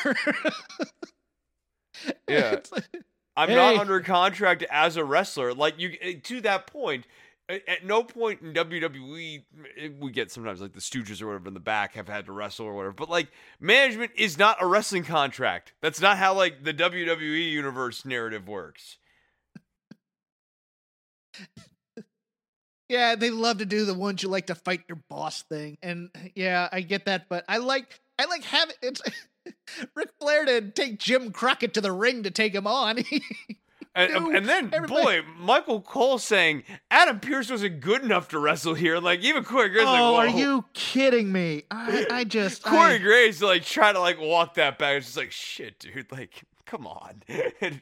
B: Yeah.
C: Like-
B: I'm
C: Hey.
B: not under contract as a wrestler. Like you, eh, to that point, at no point in WWE eh, we get sometimes like the Stooges or whatever in the back have had to wrestle or whatever. But like management is not a wrestling contract. That's not how like the WWE universe narrative works.
C: Yeah, they love to do the ones you like to fight your boss thing, and yeah, I get that. But I like I like having it's Ric Flair to take Jim Crockett to the ring to take him on.
B: And, and then,
C: everybody-
B: boy, Michael Cole saying Adam Pearce wasn't good enough to wrestle here. Like even Corey Graves, like,
C: oh, are you kidding me? I, I just
B: Corey
C: I-
B: Graves like trying to like walk that back. It's just like shit, dude. Like, come on.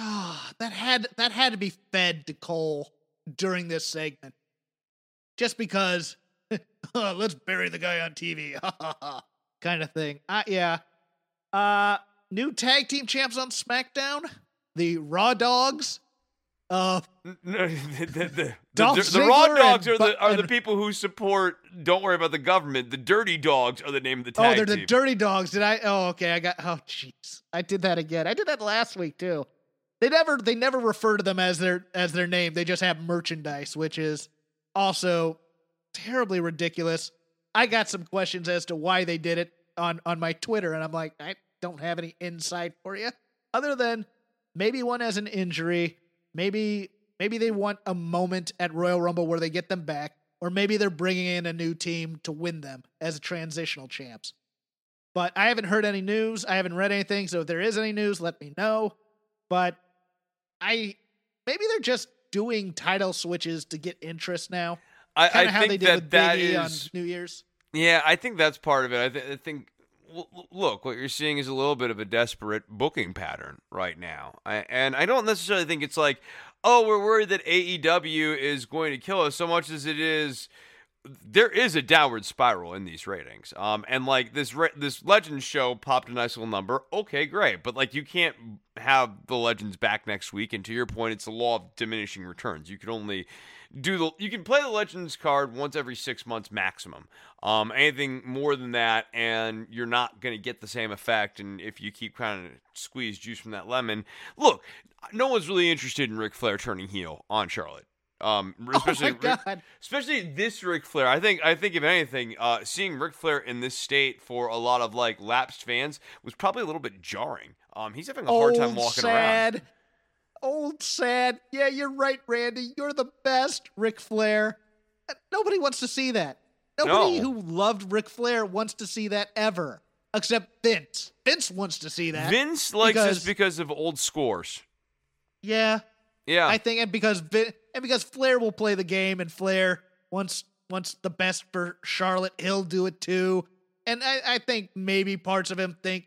C: Ah, that had that had to be fed to Cole during this segment, just because. "Oh, let's bury the guy on TV, kind of thing. Uh, yeah. Uh, new tag team champs on SmackDown, the Raw Dogs. Uh,
B: the, the, the, raw dogs are the are the people who support. Don't worry about the government. The dirty dogs are the name of the tag.
C: oh, they're the. Dirty Dogs. Did I? Oh, okay. I got. Oh, jeez. I did that again. I did that last week too. They never. They never refer to them as their as their name. They just have merchandise, which is also terribly ridiculous. I got some questions as to why they did it on on my Twitter, and I'm like, I don't have any insight for you, other than maybe one has an injury, maybe maybe they want a moment at Royal Rumble where they get them back, or maybe they're bringing in a new team to win them as transitional champs. But I haven't heard any news. I haven't read anything. So if there is any news, let me know. But I maybe they're just doing title switches to get interest now.
B: I, I
C: how
B: think
C: they did
B: that
C: with
B: that
C: E on New Year's.
B: Yeah, I think that's part of it. I, th- I think, look, what you're seeing is a little bit of a desperate booking pattern right now. I, and I don't necessarily think it's like, oh, we're worried that AEW is going to kill us so much as it is. There is a downward spiral in these ratings. Um, and like this, re- this Legends show popped a nice little number. Okay, great, but like you can't have the Legends back next week. And to your point, it's the law of diminishing returns. You can only do the you can play the legends card once every six months maximum um anything more than that and you're not going to get the same effect and if you keep trying to squeeze juice from that lemon look no one's really interested in Ric Flair turning heel on Charlotte um especially
C: oh my God.
B: especially this Ric Flair. I think I think if anything, uh, seeing Ric Flair in this state for a lot of like lapsed fans was probably a little bit jarring. Um, he's having a hard time
C: Old,
B: walking around.
C: sad. Old sad. Yeah, you're right, Randy. You're the best, Ric Flair. Uh, Nobody wants to see that. Nobody
B: No.
C: who loved Ric Flair wants to see that ever, except Vince. Vince wants to see that.
B: Vince likes
C: because-
B: this because of old scores.
C: Yeah,
B: Yeah,
C: I think, and because and because Flair will play the game, and Flair wants wants the best for Charlotte, he'll do it too. And I, I think maybe parts of him think,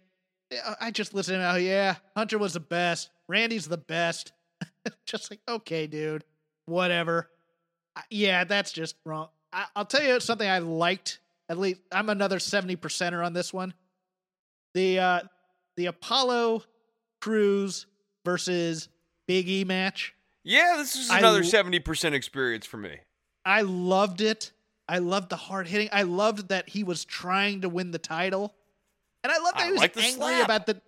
C: I just listen to him. Oh yeah, Hunter was the best. Randy's the best. just like okay, dude, whatever. Yeah, that's just wrong. I, I'll tell you something I liked. At least I'm another seventy percenter on this one. The uh the Apollo Crews versus Big E match.
B: yeah. This is another seventy percent experience for me.
C: I loved it. I loved the hard hitting. I loved that he was trying to win the title. And I loved that
B: I
C: he was angry
B: slap.
C: about the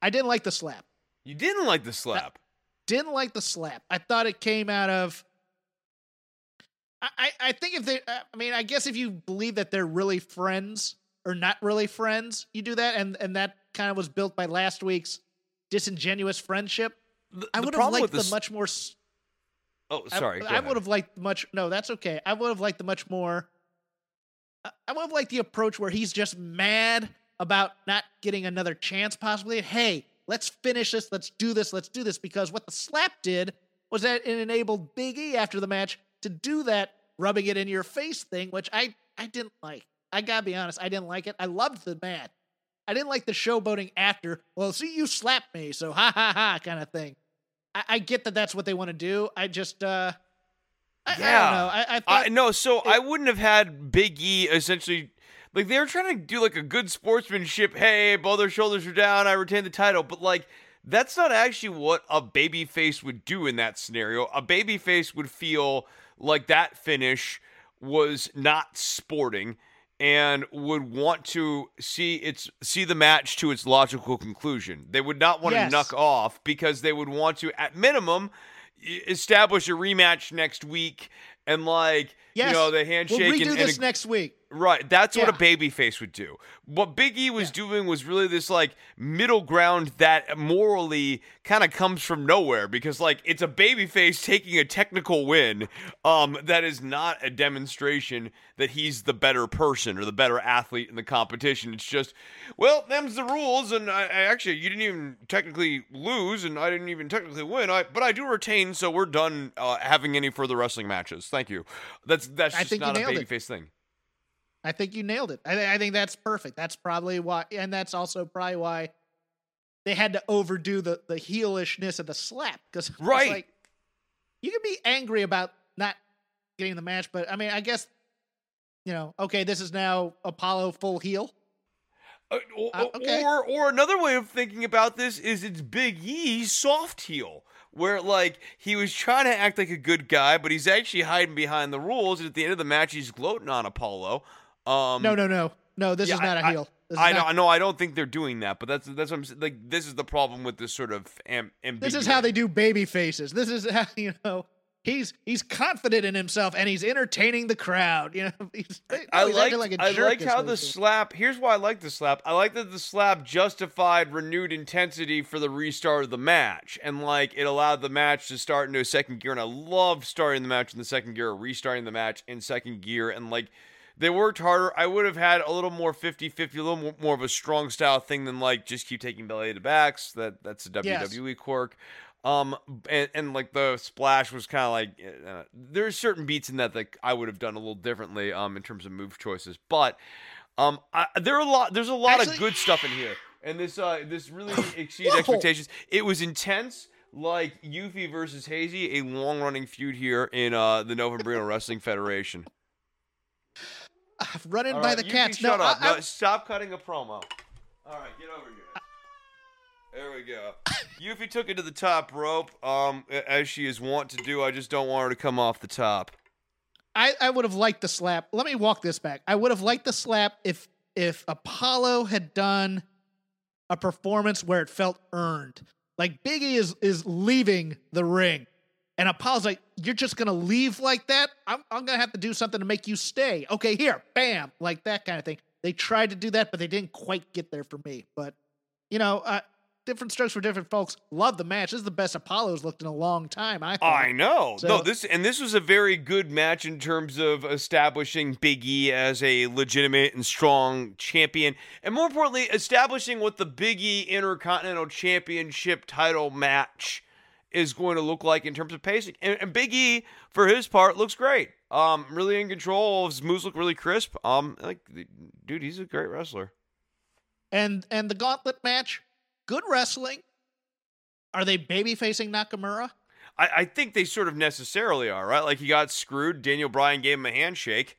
C: I didn't like the slap.
B: You didn't like the slap.
C: Didn't like the slap. I thought it came out of I, I, I think if they uh, I mean, I guess if you believe that they're really friends or not really friends, you do that and and that kind of was built by last week's disingenuous friendship.
B: The-
C: I would have liked the
B: this-
C: much more
B: Oh, sorry. go
C: I, would have liked much. No, that's okay. I would have liked the much more. I- I would have liked the approach where he's just mad about not getting another chance, possibly. Hey, let's finish this. Let's do this. Let's do this. Because what the slap did was that it enabled Big E after the match to do that rubbing it in your face thing, which I I didn't like. I gotta be honest, I didn't like it. I loved the match. I didn't like the showboating after. Well, see, you slapped me, so ha ha ha, kind of thing. I, I get that that's what they want to do. I just, uh, I, I
B: Yeah.
C: don't know. I, I thought
B: I no, so I wouldn't have had Big E essentially like they were trying to do like a good sportsmanship. Hey, both their shoulders are down. I retain the title, but like that's not actually what a baby face would do in that scenario. A baby face would feel like that finish was not sporting and would want to see its see the match to its logical conclusion. They would not want
C: Yes.
B: to knuck off because they would want to at minimum establish a rematch next week and like
C: yes,
B: you know the handshake
C: We'll redo
B: and,
C: this
B: and
C: next week.
B: Right, that's what a baby face would do. What Big E was doing was really this like middle ground that morally kind of comes from nowhere because like it's a baby face taking a technical win. Um, that is not a demonstration that he's the better person or the better athlete in the competition. It's just, well, them's the rules, and I, I actually you didn't even technically lose, and I didn't even technically win. I but I do retain, so we're done uh, having any further wrestling matches. Thank you. That's that's just not a
C: nailed it.
B: baby face thing.
C: I think you nailed it. I, th- I think that's perfect. That's probably why, and that's also probably why they had to overdo the the heelishness of the slap because
B: Right.
C: like you can be angry about not getting the match, but I mean, I guess you know, okay, this is now Apollo full heel.
B: Uh, or,
C: Uh, okay.
B: or or another way of thinking about this is it's Big E soft heel, where like he was trying to act like a good guy, but he's actually hiding behind the rules, and at the end of the match, he's gloating on Apollo. Um,
C: No, no, no, no. This
B: yeah,
C: is not
B: I-
C: a heel. This
B: I know, I know. I don't think they're doing that, but that's that's what I'm saying. Like this is the problem with this sort of am,
C: This is how they do baby faces. This is how you know he's he's confident in himself and he's entertaining the crowd. You know, he's, no,
B: I
C: he's
B: like
C: acting like a
B: I like how the slap. Here's why I like the slap. I like that the slap justified renewed intensity for the restart of the match, and like it allowed the match to start into a second gear. And I love starting the match in the second gear, or restarting the match in second gear, and like. They worked harder. I would have had a little more 50-50, a little more, of a strong style thing than like just keep taking belly to backs. That that's a
C: Yes.
B: WWE quirk. Um, and, and like the splash was kind of like uh, there's certain beats in that that I would have done a little differently um in terms of move choices, but um I, there are a lot there's a lot
C: Actually-
B: of good stuff in here, and this uh this really exceeded expectations. It was intense. Like Yuffie versus Hazy, a long running feud here in uh, the Novembrino Wrestling Federation.
C: Running
B: All
C: by
B: right,
C: the
B: Yuffie,
C: cats. No,
B: shut up.
C: I, I-
B: no, stop cutting a promo. All right, get over here. There we go. Yuffie took it to the top rope, um, as she is wont to do. I just don't want her to come off the top.
C: I, I would have liked the slap. Let me walk this back. I would have liked the slap if if Apollo had done a performance where it felt earned. Like Biggie is is leaving the ring, and Apollo's like, "You're just gonna leave like that? I'm I'm gonna have to do something to make you stay." Okay, here, bam, like that kind of thing. They tried to do that, but they didn't quite get there for me. But you know, uh, different strokes for different folks. Love the match. This is the best Apollo's looked in a long time. I thought.
B: I know.
C: So-
B: no, this and this was a very good match in terms of establishing Big E as a legitimate and strong champion, and more importantly, establishing what the Big E Intercontinental Championship title match is going to look like in terms of pacing. And, and Big E, for his part, looks great. Um, really in control. His moves look really crisp. Um, like, dude, he's a great wrestler.
C: And and the gauntlet match, good wrestling. Are they baby facing Nakamura?
B: I, I think they sort of necessarily are, right? Like he got screwed. Daniel Bryan gave him a handshake.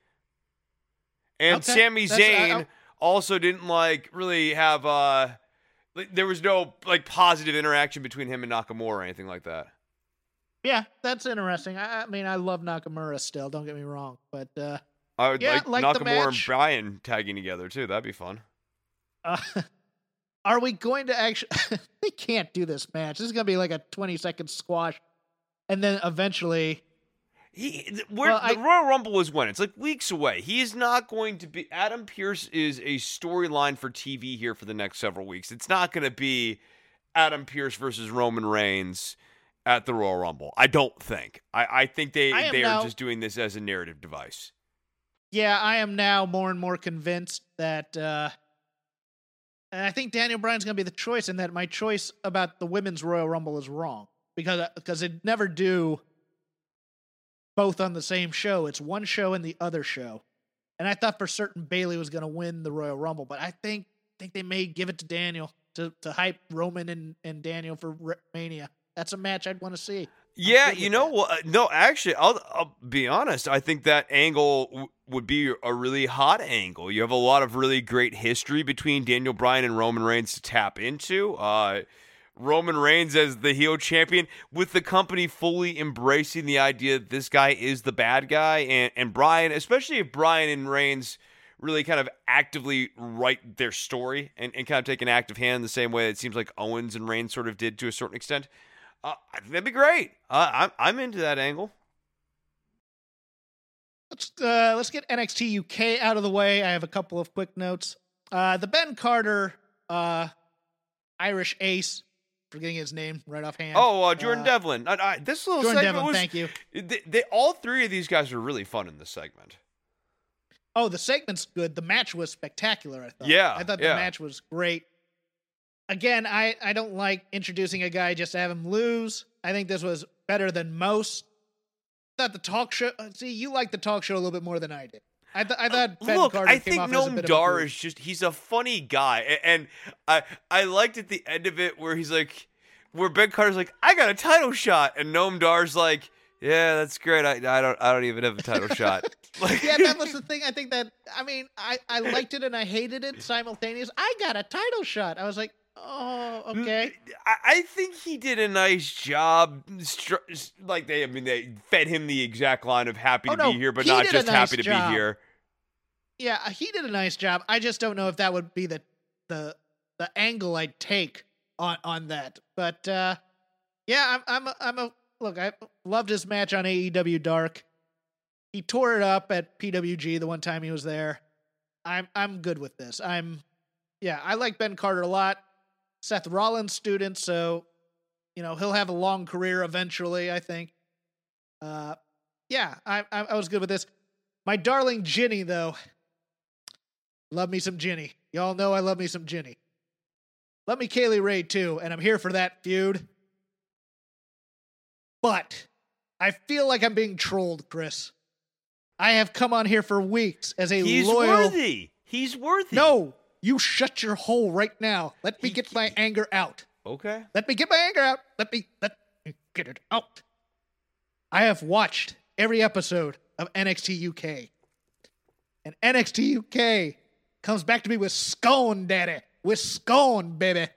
B: And
C: Okay,
B: Sami
C: that's- I-
B: Zayn
C: I-
B: also didn't like really have uh like, there was no like positive interaction between him and Nakamura or anything like that.
C: Yeah, that's interesting. I, I mean, I love Nakamura still. Don't get me wrong, but uh,
B: I would
C: Yeah,
B: like,
C: like
B: Nakamura and Bryan tagging together too. That'd be fun.
C: uh are we going to actually? they can't do this match. This is gonna be like a twenty second squash, and then eventually,
B: He,
C: Well,
B: the Royal Rumble is when it's like weeks away. He is not going to be. Adam Pearce is a storyline for TV here for the next several weeks. It's not going to be Adam Pearce versus Roman Reigns at the Royal Rumble. I don't think. I, I think they
C: I
B: they are just doing this as a narrative device.
C: yeah, I am now more and more convinced that. uh and I think Daniel Bryan's going to be the choice, and that my choice about the women's Royal Rumble is wrong because because they never do both on the same show. It's one show and the other show. And I thought for certain Bayley was going to win the Royal Rumble, but I think think they may give it to Daniel to to hype Roman and, and Daniel for Mania. That's a match I'd want to see.
B: Yeah, you know what? No, actually, I'll, I'll be honest. I think that angle w- would be a really hot angle. You have a lot of really great history between Daniel Bryan and Roman Reigns to tap into. Uh, Roman Reigns as the heel champion, with the company fully embracing the idea that this guy is the bad guy, and and Bryan, especially if Bryan and Reigns really kind of actively write their story and, and kind of take an active hand the same way it seems like Owens and Reigns sort of did to a certain extent. Uh, that'd be great. Uh, I'm I'm into that angle.
C: Let's uh, let's get NXT UK out of the way. I have a couple of quick notes. Uh, the Ben Carter uh, Irish Ace, forgetting his name right offhand.
B: Oh, uh, Jordan
C: Uh,
B: Devlin. I, I, this little
C: Jordan
B: segment
C: Devlin,
B: was.
C: thank you.
B: They, they, all three of these guys were really fun in this segment.
C: Oh, the segment's good. The match was spectacular. I thought.
B: Yeah,
C: I thought
B: yeah.
C: the match was great. Again, I I don't like introducing a guy just to have him lose. I think this was better than most. I thought the talk show. uh, See, you like the talk show a little bit more than I did. I, th- I uh, thought Ben
B: Look,
C: Carter
B: I think
C: off as a
B: Noam Dar is just he's a funny guy. And I I liked at the end of it where he's like where Ben Carter's like, I got a title shot and Noam Dar's like, Yeah, that's great. I, I don't I don't even have a title shot. Like
C: yeah, that was the thing. I think that I mean, I I liked it and I hated it simultaneous. I got a title shot. I was like, oh, okay.
B: I, think he did a nice job. Like they, I mean, they fed him the exact line of "happy
C: Oh,
B: to
C: no,
B: be here, but
C: he
B: not just
C: nice
B: happy to be here."
C: Yeah, uh, he did a nice job. I just don't know if that would be the the the angle I'd take on on that. But uh yeah, I'm I'm a, I'm a look. I loved his match on AEW Dark. He tore it up at PWG the one time he was there. I'm I'm good with this. I'm yeah, I like Ben Carter a lot. Seth Rollins student, so you know he'll have a long career eventually. I think. Uh, yeah, I I, I was good with this. My darling Jinny, though. Love me some Jinny. Y'all know I love me some Jinny. Love me Kay Lee Ray too, and I'm here for that feud. But I feel like I'm being trolled, Chris. I have come on here for weeks as a
B: He's
C: loyal.
B: worthy. He's worthy.
C: No, you shut your hole right now. Let me get my anger out.
B: Okay.
C: Let me get my anger out. Let me let me get it out. I have watched every episode of NXT UK. And NXT UK comes back to me with scone, daddy. With scone, baby.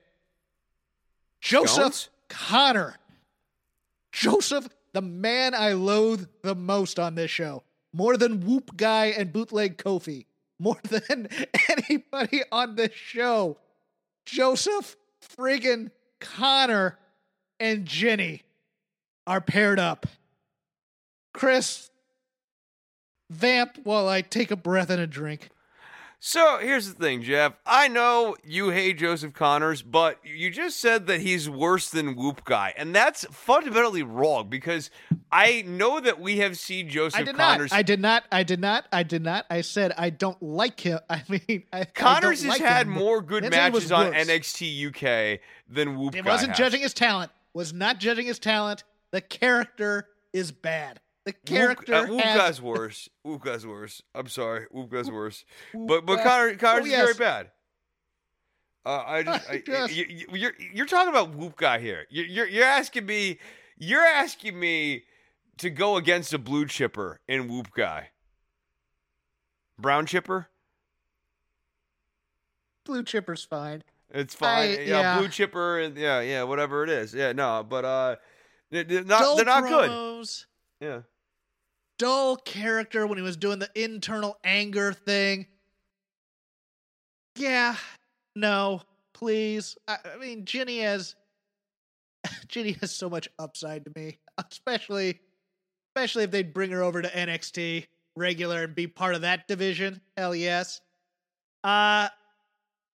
C: Joseph
B: Scones?
C: Connor. Joseph, the man I loathe the most on this show. More than Whoop Guy and Bootleg Kofi. More than anybody on this show. Joseph friggin' Connor and Jenny are paired up. Chris, vamp while I take a breath and a drink.
B: So here's the thing, Jeff. I know you hate Joseph Conners, but you just said that he's worse than Whoop Guy, and that's fundamentally wrong because I know that we have seen Joseph
C: I did
B: Conners.
C: not. I did not. I did not. I did not. I said I don't like him. I mean, I, I
B: Conners
C: don't
B: has
C: like
B: had
C: him.
B: more good
C: Didn't say he was
B: matches on. NXT UK than Whoop
C: It
B: Guy.
C: wasn't
B: has.
C: judging his talent. Was not judging his talent. The character is bad. The
B: Whoop,
C: character
B: uh, Whoop
C: has
B: Guy's worse. Whoop Guy's worse. I'm sorry. Whoop Guy's worse. But but Connor Conners
C: Oh, yes.
B: very bad. Uh, I just I,
C: Yes.
B: you, you, you're you're talking about Whoop Guy here. You're, you're you're asking me you're asking me to go against a blue chipper in Whoop Guy. Brown chipper?
C: blue chipper's fine.
B: It's fine.
C: I-
B: yeah,
C: yeah.
B: blue chipper and yeah, yeah, whatever it is. Yeah, no, but uh they're, not they're not good. Yeah.
C: Dull character when he was doing the internal anger thing. Yeah, no, please. I, I mean, Jinny has Jinny has so much upside to me, especially especially if they bring her over to NXT regular and be part of that division. Hell yes. Uh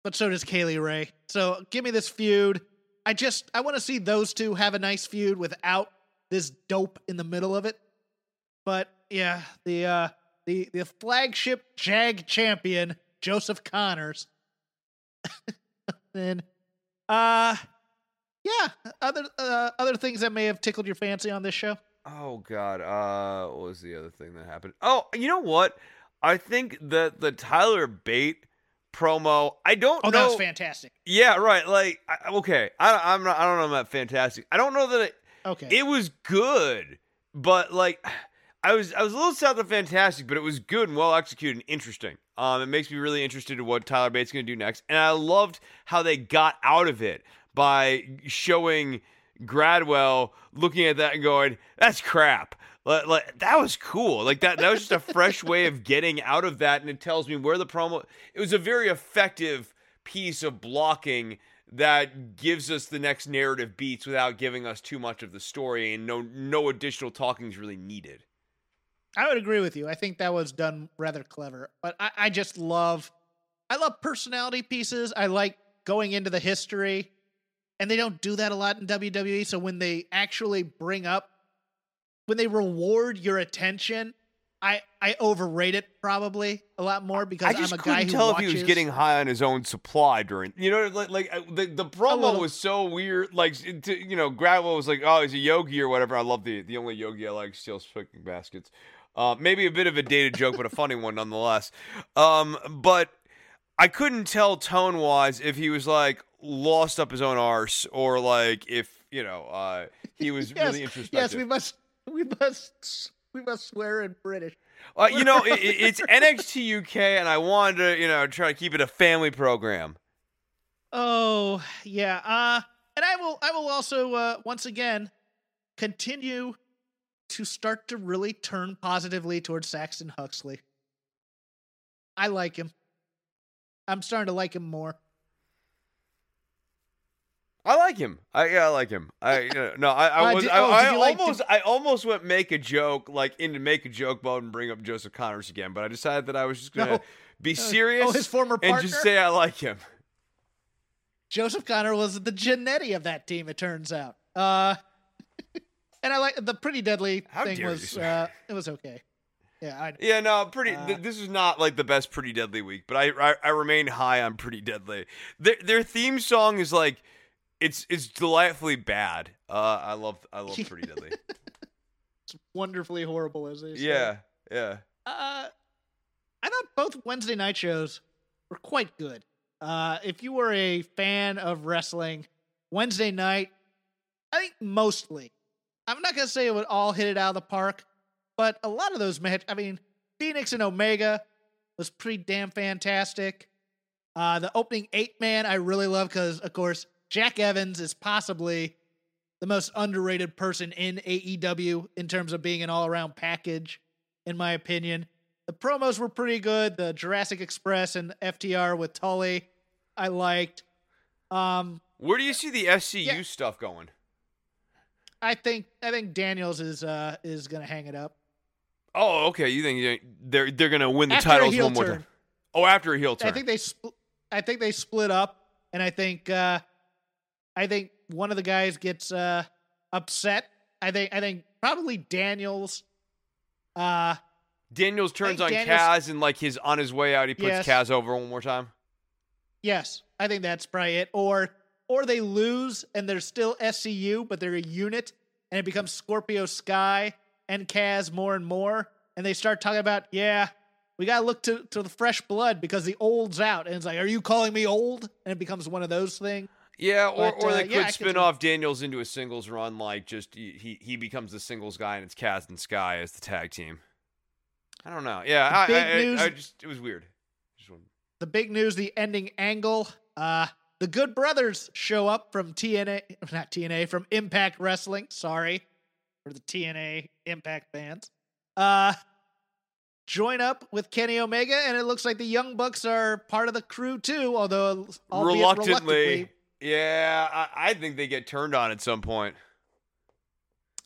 C: but so does Kay Lee Ray. So give me this feud. I just I want to see those two have a nice feud without this dope in the middle of it. But yeah, the uh the the flagship Jag champion Joseph Conners. then uh yeah, other uh, other things that may have tickled your fancy on this show.
B: Oh God, uh, what was the other thing that happened? Oh, you know what? I think that the Tyler Bate promo. I don't know.
C: Oh,
B: know.
C: that was fantastic.
B: Yeah, right. Like, I, okay, I, I'm not. I don't know about fantastic. I don't know that it,
C: Okay.
B: it was good, but like, I was I was a little south of fantastic, but it was good and well executed and interesting. Um, it makes me really interested in what Tyler Bates is going to do next, and I loved how they got out of it by showing Gradwell looking at that and going, "That's crap." Like, like, that was cool. Like that that was just a fresh way of getting out of that, and it tells me where the promo. It was a very effective piece of blocking that gives us the next narrative beats without giving us too much of the story, and no no additional talking is really needed.
C: I would agree with you. I think that was done rather clever. But I, I just love I love personality pieces. I like going into the history. And they don't do that a lot in WWE. So when they actually bring up when they reward your attention, I I overrate it probably a lot more because
B: I just
C: am a
B: couldn't
C: guy who
B: tell
C: watches.
B: if he was getting high on his own supply during. You know, like like uh, the the promo was so weird. Like to, you know, Gravel was like, "Oh, he's a yogi or whatever." I love the the only yogi I like steals picking baskets. Uh, maybe a bit of a dated joke, but a funny one nonetheless. Um, but I couldn't tell tone wise if he was like lost up his own arse or like if you know uh, he was
C: yes,
B: really introspective.
C: yes, we must we must we must swear in British.
B: Uh, you know, it, it- it's NXT UK, and I wanted to, you know, try to keep it a family program.
C: Oh yeah, uh, and I will I will also uh, once again continue to start to really turn positively towards Saxon Huxley. I like him. I'm starting to like him more.
B: I like him. I yeah, I like him. I uh, no, I, I
C: Uh,
B: was
C: did-
B: I,
C: oh,
B: I
C: you like-
B: almost I almost went make a joke like into make a joke mode and bring up Joseph Conners again, but I decided that I was just gonna
C: No.
B: be serious.
C: oh, his former
B: and just say I like him.
C: Joseph Connor was the Jannetty of that team. It turns out. Uh, and I like the pretty deadly
B: How
C: thing was uh, it was okay. Yeah, I,
B: Yeah, no, pretty.
C: Uh,
B: th- this is not like the best Pretty Deadly week, but I I, I remain high on Pretty Deadly. Their their theme song is like, it's it's delightfully bad. Uh, I love I love Pretty Deadly.
C: it's wonderfully horrible as they say.
B: yeah, yeah.
C: Uh, I thought both Wednesday night shows were quite good. Uh, if you were a fan of wrestling, Wednesday night, I think mostly. I'm not gonna say it would all hit it out of the park, but a lot of those matches. I mean, Fenix and Omega was pretty damn fantastic. Uh, the opening eight man I really love because, of course, Jack Evans is possibly the most underrated person in AEW in terms of being an all around package, in my opinion. The promos were pretty good. The Jurassic Express and FTR with Tully, I liked. Um,
B: Where do you see the SCU
C: Yeah.
B: stuff going?
C: I think I think Daniels is uh is gonna hang it up
B: Oh, okay. You think they're they're gonna win the
C: After
B: titles one more
C: turn.
B: time? Oh, after a heel turn.
C: I think they spl- I think they split up, and I think uh, I think one of the guys gets uh, upset. I think I think probably Daniels. Uh,
B: Daniels turns on
C: Daniels-
B: Kaz and like his on his way out, he puts
C: Yes.
B: Kaz over one more time.
C: yes, I think that's probably it. Or or they lose and they're still SCU, but they're a unit, and it becomes Scorpio Sky and Kaz more and more, and they start talking about yeah. We gotta look to, to the fresh blood because the old's out, and it's like, are you calling me old? And it becomes one of those things.
B: Yeah, or,
C: But,
B: or
C: uh,
B: they
C: yeah,
B: could
C: I can
B: spin
C: see-
B: off Daniels into a singles run, like just he he, becomes the singles guy and it's Kaz and Sky as the tag team. I don't know. Yeah, I,
C: big
B: I, I-
C: news-
B: I just it was weird. Just
C: the big news, the ending angle. Uh, the Good Brothers show up from TNA, not TNA, from Impact Wrestling. Sorry for the TNA Impact fans. Uh, join up with Kenny Omega, and it looks like the Young Bucks are part of the crew too, although
B: reluctantly,
C: reluctantly.
B: yeah, I, I think they get turned on at some point.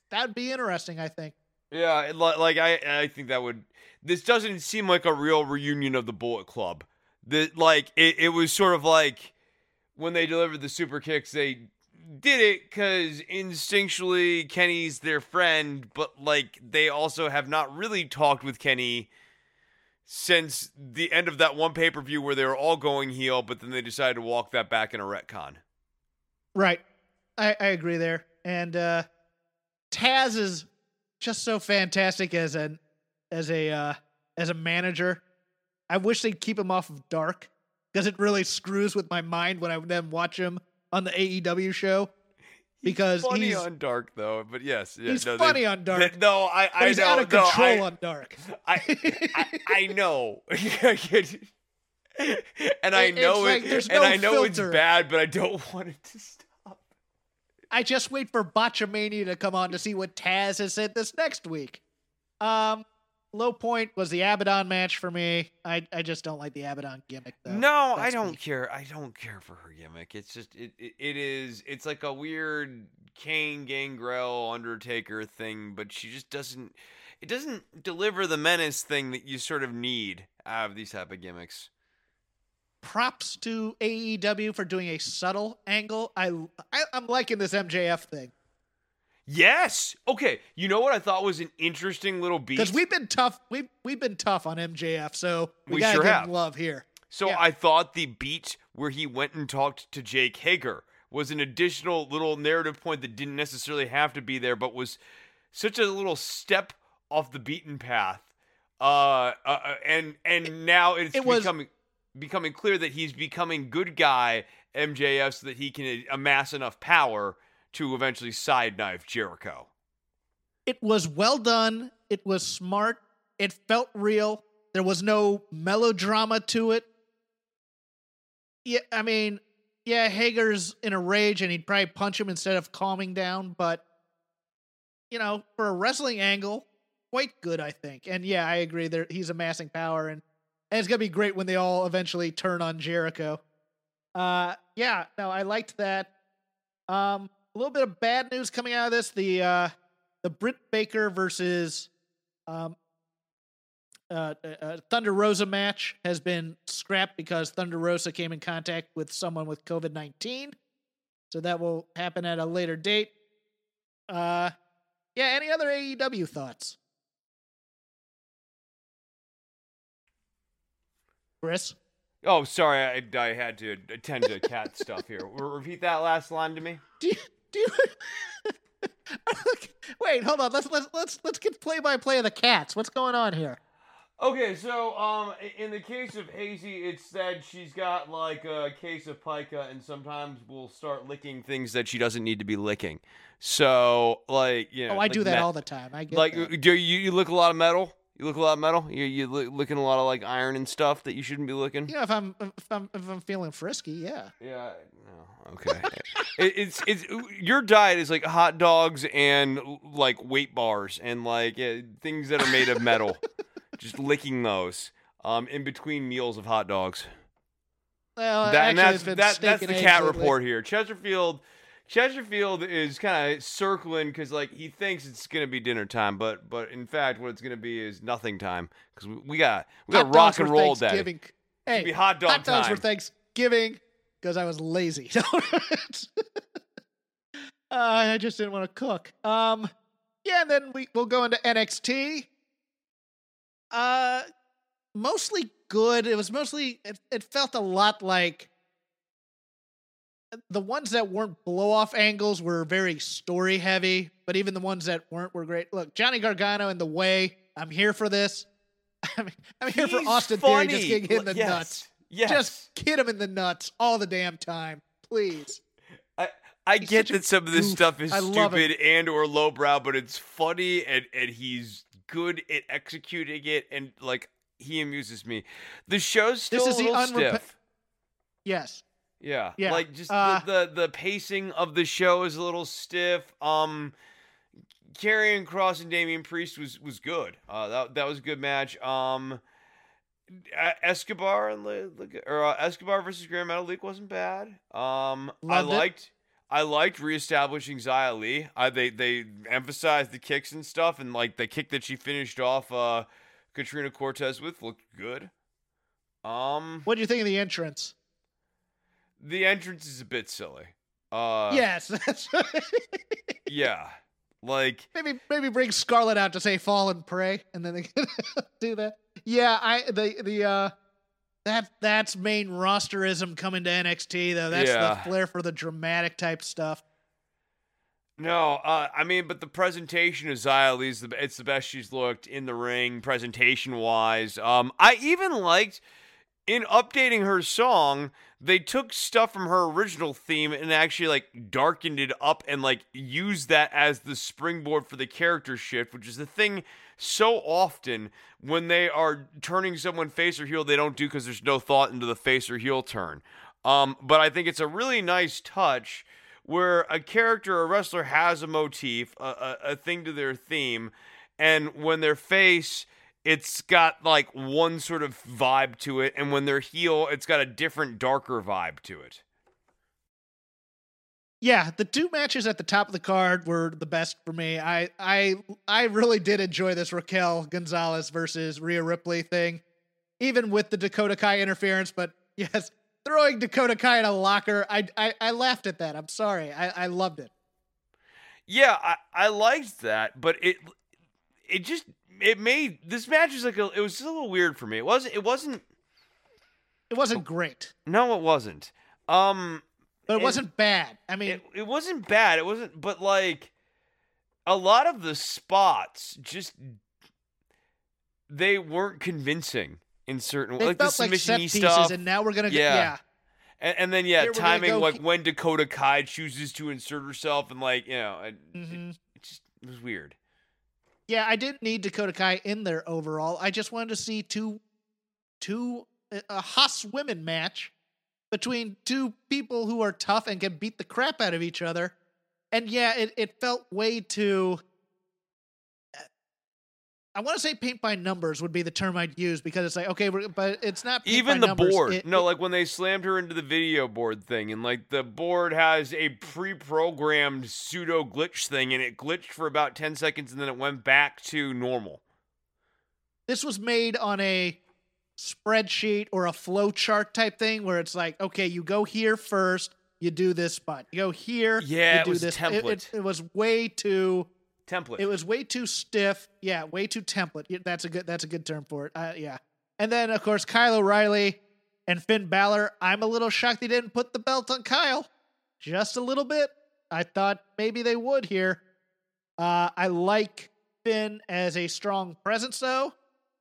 C: That'd be interesting, I think.
B: Yeah, like I I think that would. This doesn't seem like a real reunion of the Bullet Club. That like it, it was sort of like when they delivered the super kicks, they did it because instinctually Kenny's their friend, but like they also have not really talked with Kenny since the end of that one pay per view where they were all going heel, but then they decided to walk that back in a retcon.
C: Right. I, I agree there. And uh Taz is just so fantastic as an as a uh as a manager. I wish they'd keep him off of Dark because it really screws with my mind when I then watch him on the AEW show. Because he's
B: Funny
C: he's
B: on Dark though, but yes, yeah,
C: he's
B: no, they-
C: funny on Dark.
B: they- no, I I
C: he's
B: know,
C: out of
B: no,
C: control
B: I-
C: on Dark.
B: I, I I know, and I know
C: like
B: it, and
C: no
B: I know it's bad, but I don't want it to stop.
C: I just wait for Botchamania to come on to see what Taz has said this next week. Um, low point was the Abaddon match for me. I I just don't like the Abaddon gimmick though.
B: No, I don't
C: me.
B: care. I don't care for her gimmick. It's just it, it, it is it's like a weird Kane Gangrel Undertaker thing, but she just doesn't. it doesn't deliver the menace thing that you sort of need out of these type of gimmicks.
C: Props to AEW for doing a subtle angle. I, I I'm liking this MJF thing
B: Yes. Okay. You know what I thought was an interesting little beat?
C: because we've been tough. We've we've been tough on MJF, so we,
B: We
C: gotta
B: sure
C: give
B: have.
C: him love here.
B: So
C: Yeah.
B: I thought the beat where he went and talked to Jake Hager was an additional little narrative point that didn't necessarily have to be there, but was such a little step off the beaten path. Uh, uh uh, and and now it's
C: it was-
B: becoming becoming clear that he's becoming good guy MJF so that he can amass enough power to eventually side knife Jericho.
C: It was well done. It was smart. It felt real. There was no melodrama to it. Yeah, I mean, yeah, Hager's in a rage and he'd probably punch him instead of calming down, but you know, for a wrestling angle, quite good, I think. And yeah, I agree. There, he's amassing power, and, and it's gonna be great when they all eventually turn on Jericho. Uh, yeah, no, I liked that. Um, a little bit of bad news coming out of this: the uh, the Britt Baker versus um, uh, uh, uh, Thunder Rosa match has been scrapped because Thunder Rosa came in contact with someone with COVID nineteen. So that will happen at a later date. Uh, yeah. Any other AEW thoughts, Chris?
B: Oh, sorry, I, I had to attend to cat stuff here. Repeat that last line to me.
C: Do you, do you wait? Hold on. Let's let's let's let's get play by play of the cats. What's going on here?
B: Okay, so um, in the case of Hazy, it's that she's got like a case of pica, and sometimes will start licking things that she doesn't need to be licking. So, like, you know,
C: Oh, I
B: like
C: do that all the time. I get
B: Like,
C: that.
B: do you you lick a lot of metal? You look a lot of metal. You you li- licking a lot of like iron and stuff that you shouldn't be licking.
C: You know, if I'm if I'm if I'm feeling frisky, yeah.
B: Yeah. No. Okay. it, it's it's your diet is like hot dogs and like weight bars and like uh, things that are made of metal. Just licking those um in between meals of hot dogs.
C: Well,
B: That, and
C: actually,
B: that's
C: it's been
B: that, that's the cat report here. Chesterfield Chesterfield is kind of circling because like he thinks it's gonna be dinner time, but but in fact what it's gonna be is nothing time because we, we got we got
C: Hot
B: rock and roll day.
C: Thanksgiving. Hey,
B: be hot dog
C: hot dogs
B: time.
C: for Thanksgiving because I was lazy. uh, I just didn't want to cook. Um, yeah, and then we we'll go into NXT. Uh, mostly good. It was mostly it, it felt a lot like the ones that weren't blow off angles were very story heavy, but even the ones that weren't were great. Look, Johnny Gargano in the way. I'm here for this. I'm, I'm here for Austin Theory just getting hit in the
B: yes.
C: nuts.
B: Yes.
C: Just hit him in the nuts all the damn time, please.
B: I, I
C: He's
B: get that some of this
C: goof.
B: stuff is
C: I
B: stupid and or lowbrow, but it's funny and, and he's good at executing it and like he amuses me. The show's still
C: This is
B: a
C: the
B: little stiff.
C: Yes.
B: Yeah.
C: Yeah,
B: Like just
C: uh,
B: the, the the pacing of the show is a little stiff. Um Karrion Kross and Damian Priest was was good. Uh that that was a good match. Um Escobar and Le- or uh, Escobar versus Gran Metalik wasn't bad. Um I
C: Loved it.
B: liked I liked reestablishing Xia Li. I, they they emphasized the kicks and stuff, and like the kick that she finished off uh, Katrina Cortez with looked good. Um,
C: What do you think of the entrance?
B: The entrance is a bit silly. Uh,
C: yes. That's
B: yeah, like
C: maybe maybe bring Scarlett out to say fall and pray, and then they can do that. Yeah, I the the uh that that's main rosterism coming to NXT though. That's
B: Yeah.
C: the flair for the dramatic type stuff.
B: no, uh, I mean, but the presentation of Xia Li's the it's the best she's looked in the ring, presentation wise. Um, I even liked in updating her song, they took stuff from her original theme and actually like darkened it up and like used that as the springboard for the character shift, which is the thing so often when they are turning someone face or heel, they don't do because there's no thought into the face or heel turn. Um, but I think it's a really nice touch where a character or wrestler has a motif, a, a, a thing to their theme, and when their face it's got like one sort of vibe to it, and when they're heel, it's got a different, darker vibe to it.
C: Yeah, the two matches at the top of the card were the best for me. I I I really did enjoy this Raquel Gonzalez versus Rhea Ripley thing, even with the Dakota Kai interference. But yes, throwing Dakota Kai in a locker, I I, I laughed at that. I'm sorry, I, I loved it.
B: Yeah, I, I liked that, but it it just it made this match was like a, it was just a little weird for me. It wasn't it wasn't
C: It wasn't great,
B: no it wasn't. Um
C: but it
B: And-
C: wasn't bad. I mean,
B: it, it wasn't bad. It wasn't but like a lot of the spots just they weren't convincing in certain
C: they
B: like the
C: felt like set
B: submission
C: pieces,
B: stuff.
C: and now we're gonna
B: Yeah.
C: yeah.
B: And, and then yeah,
C: Here
B: timing
C: go
B: like
C: he-
B: when Dakota Kai chooses to insert herself and like you know, it,
C: Mhm.
B: it, it just it was weird.
C: Yeah, I didn't need Dakota Kai in there overall. I just wanted to see two, two uh, a hoss women match between two people who are tough and can beat the crap out of each other. And yeah, it, it felt way too. I want to say paint by numbers would be the term I'd use because it's like okay, we're, but it's not paint
B: Even
C: by
B: the
C: numbers.
B: board,
C: It-
B: no,
C: it-
B: like when they slammed her into the video board thing, and like the board has a pre-programmed pseudo glitch thing, and it glitched for about ten seconds, and then it went back to normal.
C: this was made on a spreadsheet or a flow chart type thing where it's like, okay, you go here first, you do this spot. You go here,
B: Yeah,
C: you
B: it
C: do
B: was
C: this. It,
B: template.
C: it, it was way too.
B: Template.
C: It was way too stiff. Yeah, way too template. That's a good. That's a good term for it. Uh, yeah. And then of course Kyle O'Reilly and Finn Balor. I'm a little shocked they didn't put the belt on Kyle, just a little bit. I thought maybe they would here. Uh, I like Finn as a strong presence, though.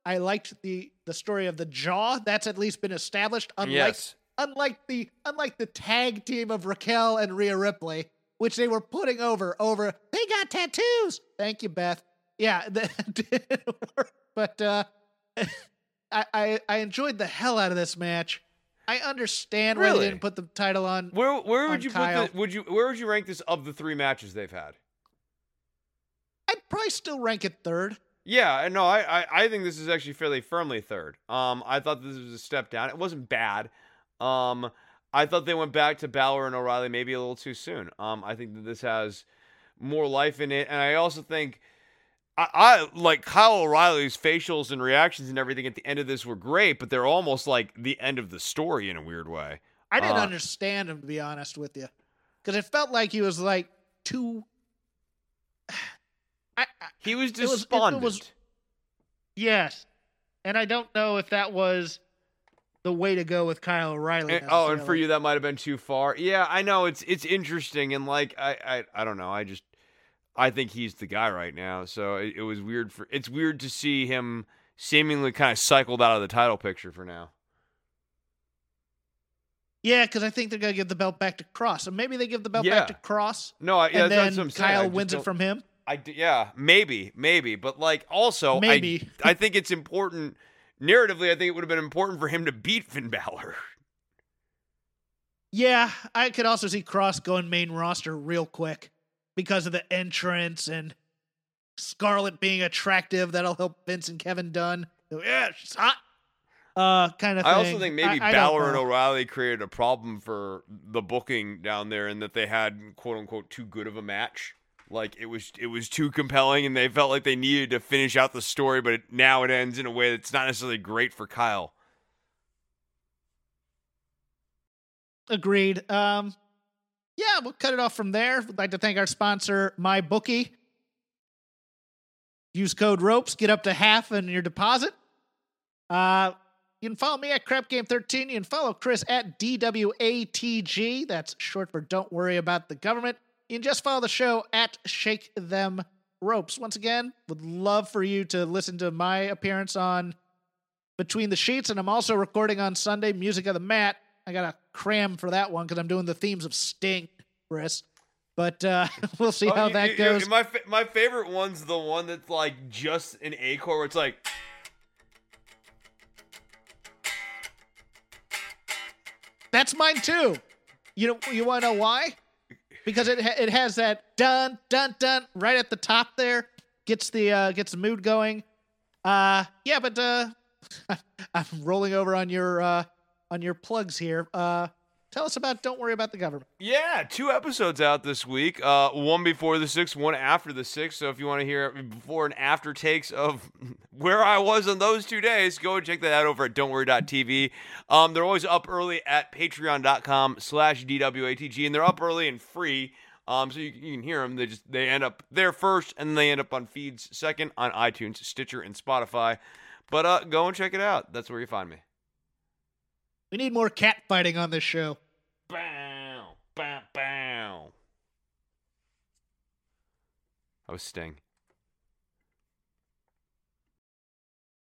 C: I liked the the story of the jaw. That's at least been established. Unlike
B: yes.
C: unlike the unlike the tag team of Raquel and Rhea Ripley, which they were putting over over. They got tattoos. Thank you, Beth. Yeah, that didn't work. But uh, I, I I enjoyed the hell out of this match. I understand why they didn't put the title on.
B: Where where would you
C: Kyle.
B: put the, would you where would you rank this of the three matches they've had?
C: I'd probably still rank it third.
B: Yeah, no, I, I I think this is actually fairly firmly third. Um, I thought this was a step down. It wasn't bad. Um, I thought they went back to Balor and O'Reilly maybe a little too soon. Um, I think that this has more life in it, and I also think I, I like Kyle O'Reilly's facials and reactions and everything at the end of this were great, but they're almost like the end of the story in a weird way.
C: I didn't
B: Uh,
C: understand him to be honest with you, because it felt like he was like too. I, I,
B: He was
C: It was- it
B: despondent.
C: was- yes, and I don't know if that was the way to go with Kyle O'Reilly.
B: And- oh, and for you that might have been too far. Yeah, I know it's it's interesting and like I I, I don't know. I just I think he's the guy right now. So it, it was weird for it's weird to see him seemingly kind of cycled out of the title picture for now.
C: Yeah, because I think they're gonna give the belt back to Kross, and maybe they give the belt back to Kross,
B: No, I, yeah,
C: and
B: that's
C: then
B: what I'm saying.
C: Kyle wins it from him.
B: I yeah, maybe, maybe, but like also, I-
C: Maybe.
B: I, think it's important narratively. I think it would have been important for him to beat Finn Balor.
C: Yeah, I could also see Kross going main roster real quick because of the entrance and Scarlett being attractive. That'll help Vince and Kevin Dunn. Yeah, she's hot. Uh, kind of.
B: I also think maybe
C: I- I
B: Balor and. O'Reilly created a problem for the booking down there, in that they had quote unquote too good of a match. Like it was, it was too compelling, and they felt like they needed to finish out the story. But it, now it ends in a way that's not necessarily great for Kyle.
C: Agreed. Um, yeah, we'll cut it off from there. We'd like to thank our sponsor, MyBookie. Use code ROPES, get up to half in your deposit. Uh, you can follow me at Crap Game 13. You can follow Chris at DWATG. That's short for Don't Worry About the Government. You can just follow the show at Shake Them Ropes. Once again, would love for you to listen to my appearance on Between the Sheets, and I'm also recording on Sunday Music of the Mat. I got to cram for that one because I'm doing the themes of Sting, Chris. But uh, we'll see
B: Oh,
C: how
B: you-
C: that
B: you-
C: goes.
B: my fa- my favorite one's the one that's like just an A chord, where it's like.
C: That's mine too. You know, you want to know why? Because it it has that dun dun dun right at the top there. Gets the uh, gets the mood going. Uh, yeah, but uh, I'm rolling over on your uh, on your plugs here. Uh, tell us about Don't Worry About the Government.
B: Yeah, two episodes out this week. Uh, one before the six, one after the six. So if you want to hear before and after takes of where I was on those two days, go and check that out over at Don't don'tworry.tv. Um, they're always up early at patreon.com slash DWATG, and they're up early and free. Um, so you, you can hear them. They just they end up there first, and then they end up on feeds second on iTunes, Stitcher, and Spotify. But uh, go and check it out. That's where you find me.
C: We need more cat fighting on this show.
B: Bow, bow, bow. That was Sting.